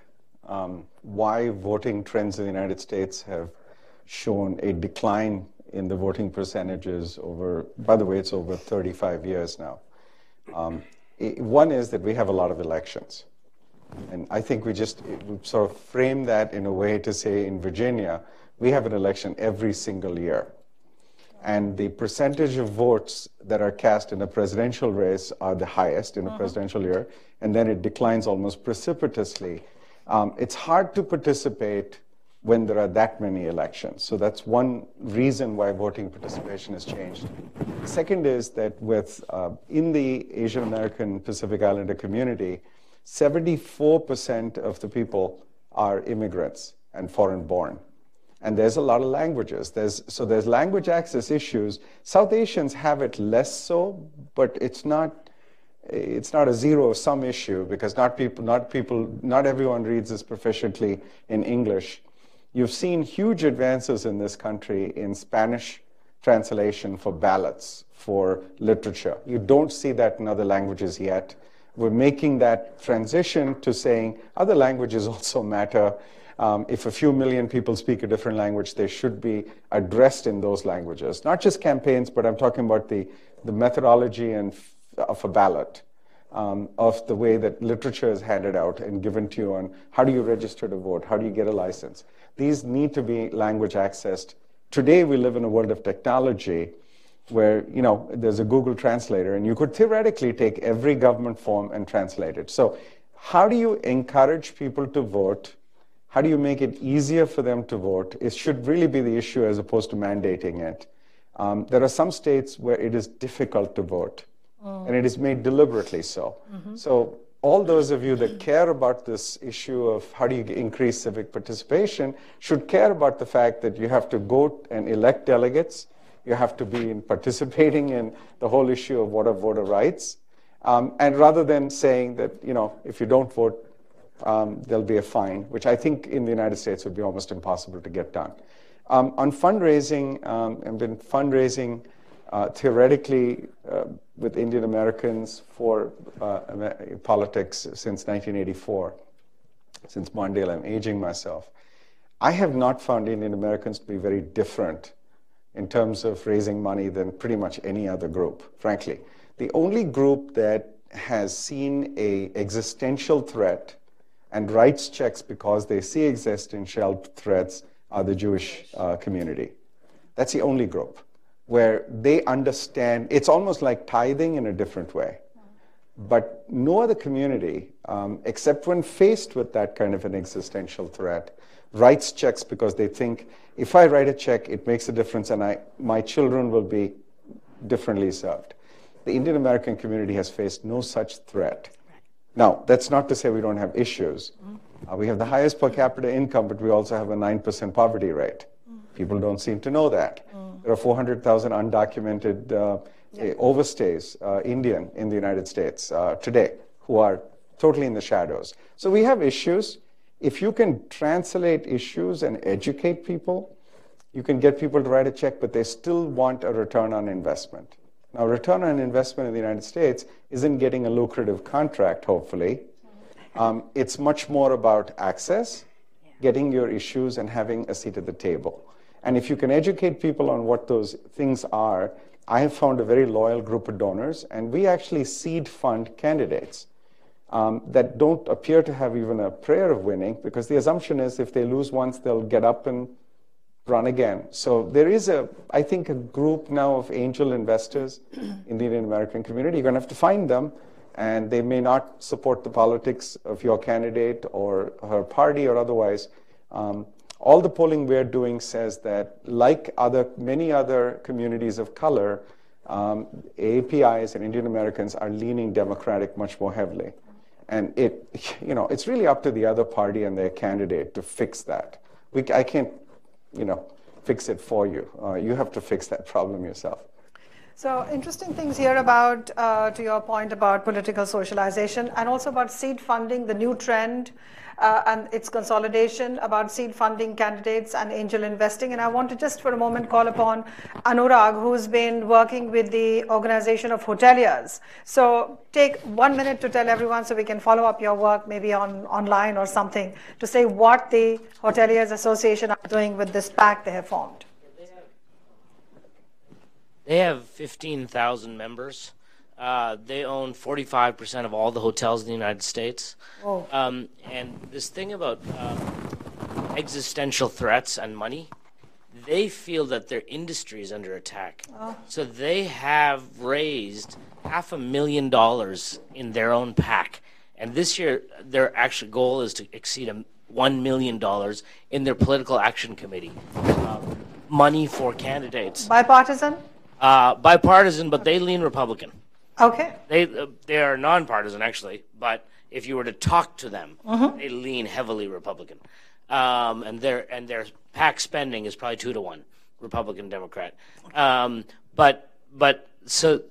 Speaker 6: um, why voting trends in the United States have shown a decline in the voting percentages over, by the way, it's over 35 years now. Um, it, one is that we have a lot of elections. And I think we just we sort of frame that in a way to say in Virginia, we have an election every single year and the percentage of votes that are cast in a presidential race are the highest in a uh-huh. presidential year, and then it declines almost precipitously. Um, it's hard to participate when there are that many elections. So that's one reason why voting participation has changed. Second is that with uh, in the Asian American Pacific Islander community, 74% of the people are immigrants and foreign born and there's a lot of languages. There's, so there's language access issues. South Asians have it less so, but it's not, it's not a zero-sum issue because not people, not people, not everyone reads as proficiently in English. You've seen huge advances in this country in Spanish translation for ballots, for literature. You don't see that in other languages yet. We're making that transition to saying other languages also matter um, if a few million people speak a different language, they should be addressed in those languages. Not just campaigns, but I'm talking about the, the methodology and of a ballot, um, of the way that literature is handed out and given to you on how do you register to vote, how do you get a license. These need to be language accessed. Today, we live in a world of technology where you know there's a Google translator, and you could theoretically take every government form and translate it. So, how do you encourage people to vote? How do you make it easier for them to vote? It should really be the issue as opposed to mandating it. Um, there are some states where it is difficult to vote, oh. and it is made deliberately so. Mm-hmm. So, all those of you that care about this issue of how do you increase civic participation should care about the fact that you have to go and elect delegates. You have to be in participating in the whole issue of what are voter rights. Um, and rather than saying that, you know, if you don't vote, um, there'll be a fine, which I think in the United States would be almost impossible to get done. Um, on fundraising, um, I've been fundraising uh, theoretically uh, with Indian Americans for uh, politics since 1984. Since Mondale, I'm aging myself. I have not found Indian Americans to be very different in terms of raising money than pretty much any other group, frankly. The only group that has seen a existential threat and writes checks because they see existing existential threats are the Jewish uh, community. That's the only group where they understand, it's almost like tithing in a different way. But no other community, um, except when faced with that kind of an existential threat, writes checks because they think if I write a check, it makes a difference and I, my children will be differently served. The Indian American community has faced no such threat. Now, that's not to say we don't have issues. Uh, we have the highest per capita income, but we also have a 9% poverty rate. People don't seem to know that. There are 400,000 undocumented uh, yeah. overstays, uh, Indian, in the United States uh, today, who are totally in the shadows. So we have issues. If you can translate issues and educate people, you can get people to write a check, but they still want a return on investment. Now, return on investment in the United States isn't getting a lucrative contract, hopefully. Um, it's much more about access, getting your issues, and having a seat at the table. And if you can educate people on what those things are, I have found a very loyal group of donors, and we actually seed fund candidates um, that don't appear to have even a prayer of winning because the assumption is if they lose once, they'll get up and run again. So there is a, I think, a group now of angel investors in the Indian American community. You're going to have to find them. and they may not support the politics of your candidate or her party or otherwise. Um, all the polling we're doing says that, like other many other communities of color, um, APIs and Indian Americans are leaning Democratic much more heavily. And it, you know, it's really up to the other party and their candidate to fix that. We, I can't, you know, fix it for you. Uh, you have to fix that problem yourself.
Speaker 2: So interesting things here about, uh, to your point about political socialization and also about seed funding, the new trend uh, and its consolidation about seed funding candidates and angel investing. And I want to just for a moment call upon Anurag, who's been working with the organization of hoteliers. So take one minute to tell everyone so we can follow up your work maybe on online or something to say what the Hoteliers Association are doing with this pact they have formed.
Speaker 12: They have 15,000 members. Uh, they own 45% of all the hotels in the United States.
Speaker 2: Oh.
Speaker 12: Um, and this thing about um, existential threats and money, they feel that their industry is under attack.
Speaker 2: Oh.
Speaker 12: So they have raised half a million dollars in their own PAC. And this year, their actual goal is to exceed a $1 million in their political action committee. Um, money for candidates.
Speaker 2: Bipartisan?
Speaker 12: Uh, bipartisan, but they lean Republican.
Speaker 2: Okay.
Speaker 12: They uh, they are nonpartisan actually, but if you were to talk to them,
Speaker 2: Mhm.
Speaker 12: they lean heavily Republican, um, and their and their PAC spending is probably two to one, Republican Democrat. Um, but but so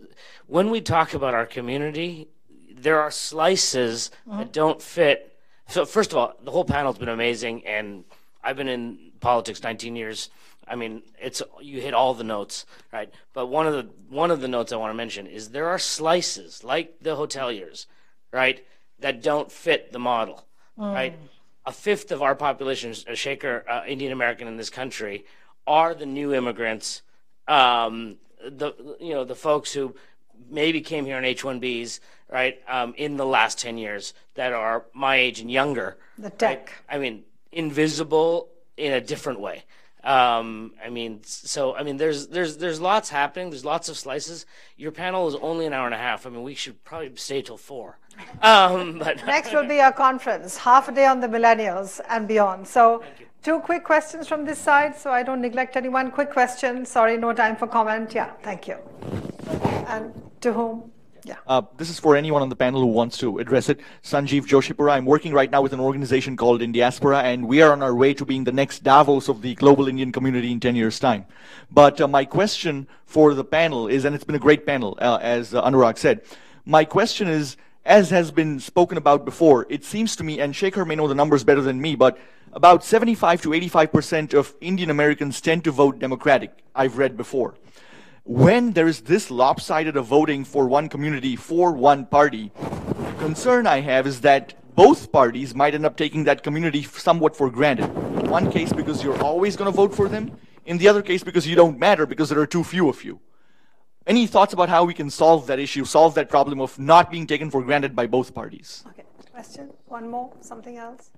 Speaker 12: when we talk about our community, there are slices that don't fit. So first of all, the whole panel's been amazing, and I've been in politics 19 years. I mean, it's you hit all the notes, right? But one of the one of the notes I want to mention is there are slices like the hoteliers, right, that don't fit the model,
Speaker 2: Mm.
Speaker 12: right? A fifth of our population, a Shekhar uh, Indian American in this country, are the new immigrants. Um, the you know the folks who maybe came here on H-1Bs, right, um, in the last 10 years that are my age and younger.
Speaker 2: The tech.
Speaker 12: I mean, invisible in a different way. Um, I mean, so I mean, there's there's there's lots happening. There's lots of slices. Your panel is only an hour and a half. I mean, we should probably stay till four. Um, but
Speaker 2: Next will be our conference, half a day on the millennials and beyond. So, two quick questions from this side, so I don't neglect anyone. Quick question. Sorry, no time for comment. Yeah, thank you. And to whom? Yeah.
Speaker 13: Uh, this is for anyone on the panel who wants to address it. Sanjeev Joshipura. I'm working right now with an organization called Indiaspora, and we are on our way to being the next Davos of the global Indian community in 10 years' time. But uh, my question for the panel is, and it's been a great panel, uh, as uh, Anurag said, my question is, as has been spoken about before, it seems to me, and Shekhar may know the numbers better than me, but about 75 to 85% of Indian Americans tend to vote Democratic, I've read before when there is this lopsided of voting for one community for one party, the concern I have is that both parties might end up taking that community somewhat for granted. In one case, because you're always going to vote for them. In the other case, because you don't matter because there are too few of you. Any thoughts about how we can solve that issue, solve that problem of not being taken for granted by both parties?
Speaker 2: Okay. Question? One more? Something else?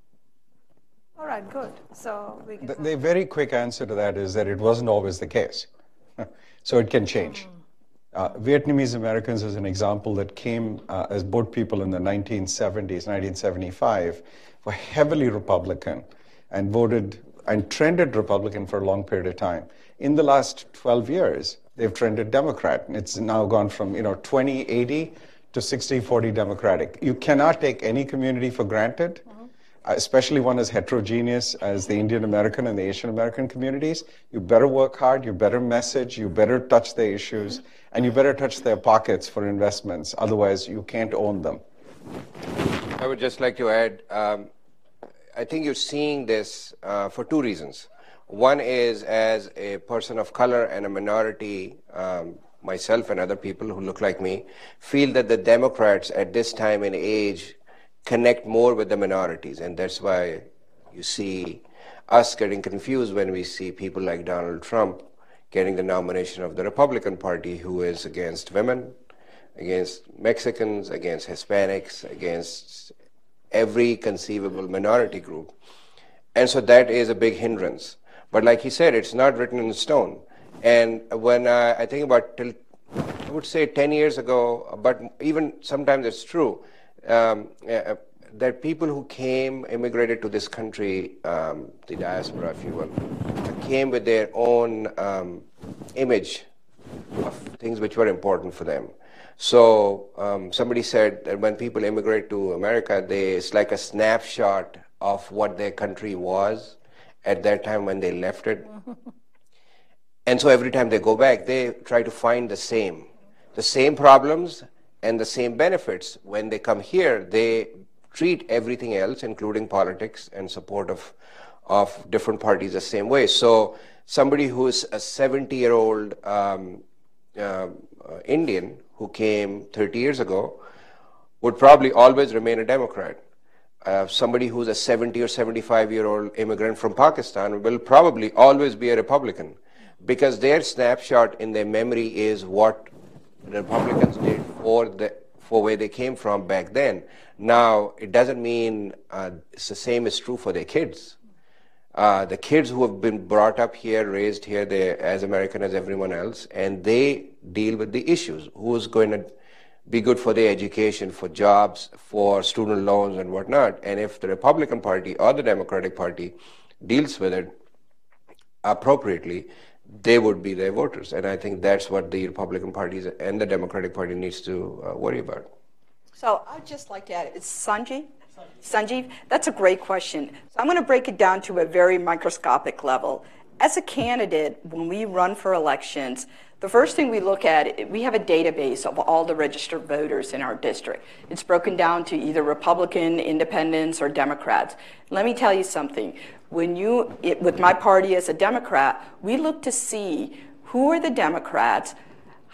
Speaker 2: All right, good. So we can.
Speaker 6: The, the very quick answer to that is that it wasn't always the case. so it can change. Uh, Vietnamese Americans is an example that came uh, as boat people in the 1970s, 1975, were heavily Republican and voted and trended Republican for a long period of time. In the last 12 years, they've trended Democrat. And it's now gone from, you know, 2080 to 60-40 Democratic. You cannot take any community for granted especially one as heterogeneous as the Indian American and the Asian American communities, you better work hard, you better message, you better touch their issues, and you better touch their pockets for investments. Otherwise, you can't own them.
Speaker 5: I would just like to add um, I think you're seeing this uh, for two reasons. One is as a person of color and a minority, um, myself and other people who look like me, feel that the Democrats at this time and age connect more with the minorities. And that's why you see us getting confused when we see people like Donald Trump getting the nomination of the Republican Party, who is against women, against Mexicans, against Hispanics, against every conceivable minority group. And so that is a big hindrance. But like he said, it's not written in stone. And when I, I think about till I would say 10 years ago, but even sometimes it's true, um, uh, that people who came, immigrated to this country, um, the diaspora, if you will, came with their own um, image of things which were important for them. So um, somebody said that when people immigrate to America, they, it's like a snapshot of what their country was at that time when they left it. and so every time they go back, they try to find the same, the same problems and the same benefits. When they come here, they treat everything else, including politics and support of, of different parties, the same way. So somebody who's a 70 year old um, uh, Indian who came 30 years ago would probably always remain a Democrat. Uh, somebody who's a 70 or 75 year old immigrant from Pakistan will probably always be a Republican because their snapshot in their memory is what Republicans did for the for where they came from back then. Now, it doesn't mean uh, it's the same is true for their kids. Uh, the kids who have been brought up here, raised here, they're as American as everyone else, and they deal with the issues. Who's going to be good for their education, for jobs, for student loans, and whatnot? And if the Republican Party or the Democratic Party deals with it appropriately, they would be their voters. And I think that's what the Republican Party and the Democratic Party needs to uh, worry about.
Speaker 4: So I'd just like to add, it's Sanjeev? Sanjeev, that's a great question. So I'm going to break it down to a very microscopic level. As a candidate, when we run for elections, the first thing we look at, we have a database of all the registered voters in our district. It's broken down to either Republican, independents, or Democrats. Let me tell you something. When you, it, with my party as a Democrat, we look to see who are the Democrats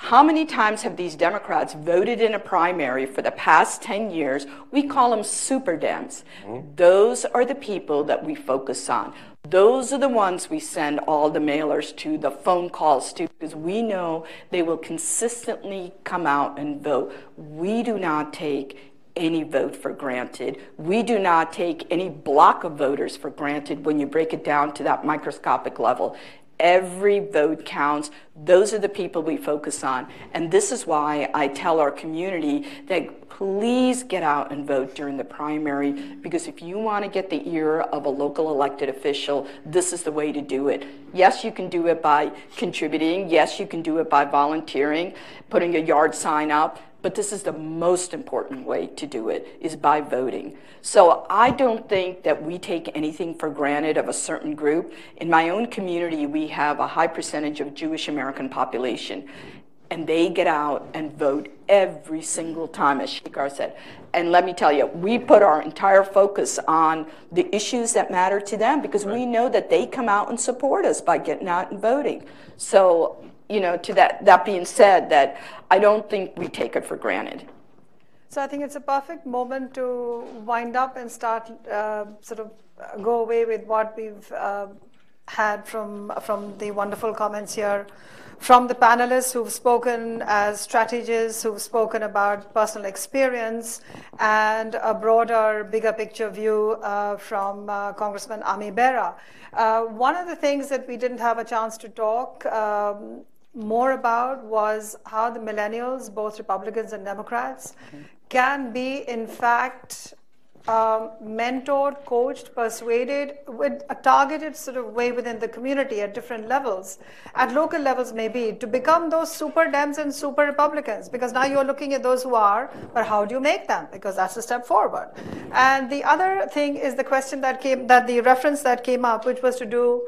Speaker 4: how many times have these Democrats voted in a primary for the past 10 years? We call them super Dems. Mm-hmm. Those are the people that we focus on. Those are the ones we send all the mailers to, the phone calls to, because we know they will consistently come out and vote. We do not take any vote for granted. We do not take any block of voters for granted when you break it down to that microscopic level. Every vote counts. Those are the people we focus on. And this is why I tell our community that please get out and vote during the primary because if you want to get the ear of a local elected official, this is the way to do it. Yes, you can do it by contributing. Yes, you can do it by volunteering, putting a yard sign up but this is the most important way to do it is by voting. So I don't think that we take anything for granted of a certain group. In my own community, we have a high percentage of Jewish American population. And they get out and vote every single time, as Shekhar said. And let me tell you, we put our entire focus on the issues that matter to them because right. we know that they come out and support us by getting out and voting. So you know, to that, that being said, that I don't think we take it for granted.
Speaker 2: So I think it's a perfect moment to wind up and start uh, sort of uh, go away with what we've uh, had from from the wonderful comments here, from the panelists who've spoken as strategists, who've spoken about personal experience, and a broader, bigger picture view uh, from uh, Congressman Ami Bera. Uh, one of the things that we didn't have a chance to talk um, more about was how the millennials, both Republicans and Democrats, can be, in fact, um, mentored, coached, persuaded with a targeted sort of way within the community at different levels, at local levels maybe, to become those super Dems and super Republicans. Because now you're looking at those who are, but how do you make them? Because that's a step forward. And the other thing is the question that came, that the reference that came up, which was to do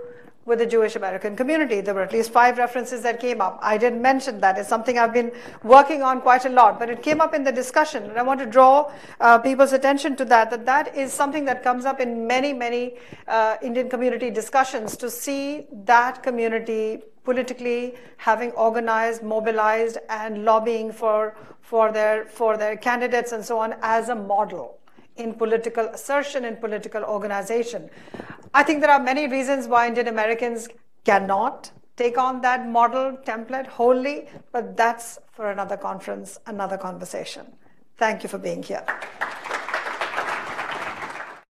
Speaker 2: with the Jewish American community. There were at least five references that came up. I didn't mention that. It's something I've been working on quite a lot, but it came up in the discussion. And I want to draw uh, people's attention to that, that that is something that comes up in many, many uh, Indian community discussions to see that community politically having organized, mobilized, and lobbying for, for, their, for their candidates and so on as a model in political assertion and political organization. I think there are many reasons why Indian Americans cannot take on that model template wholly, but that's for another conference, another conversation. Thank you for being here.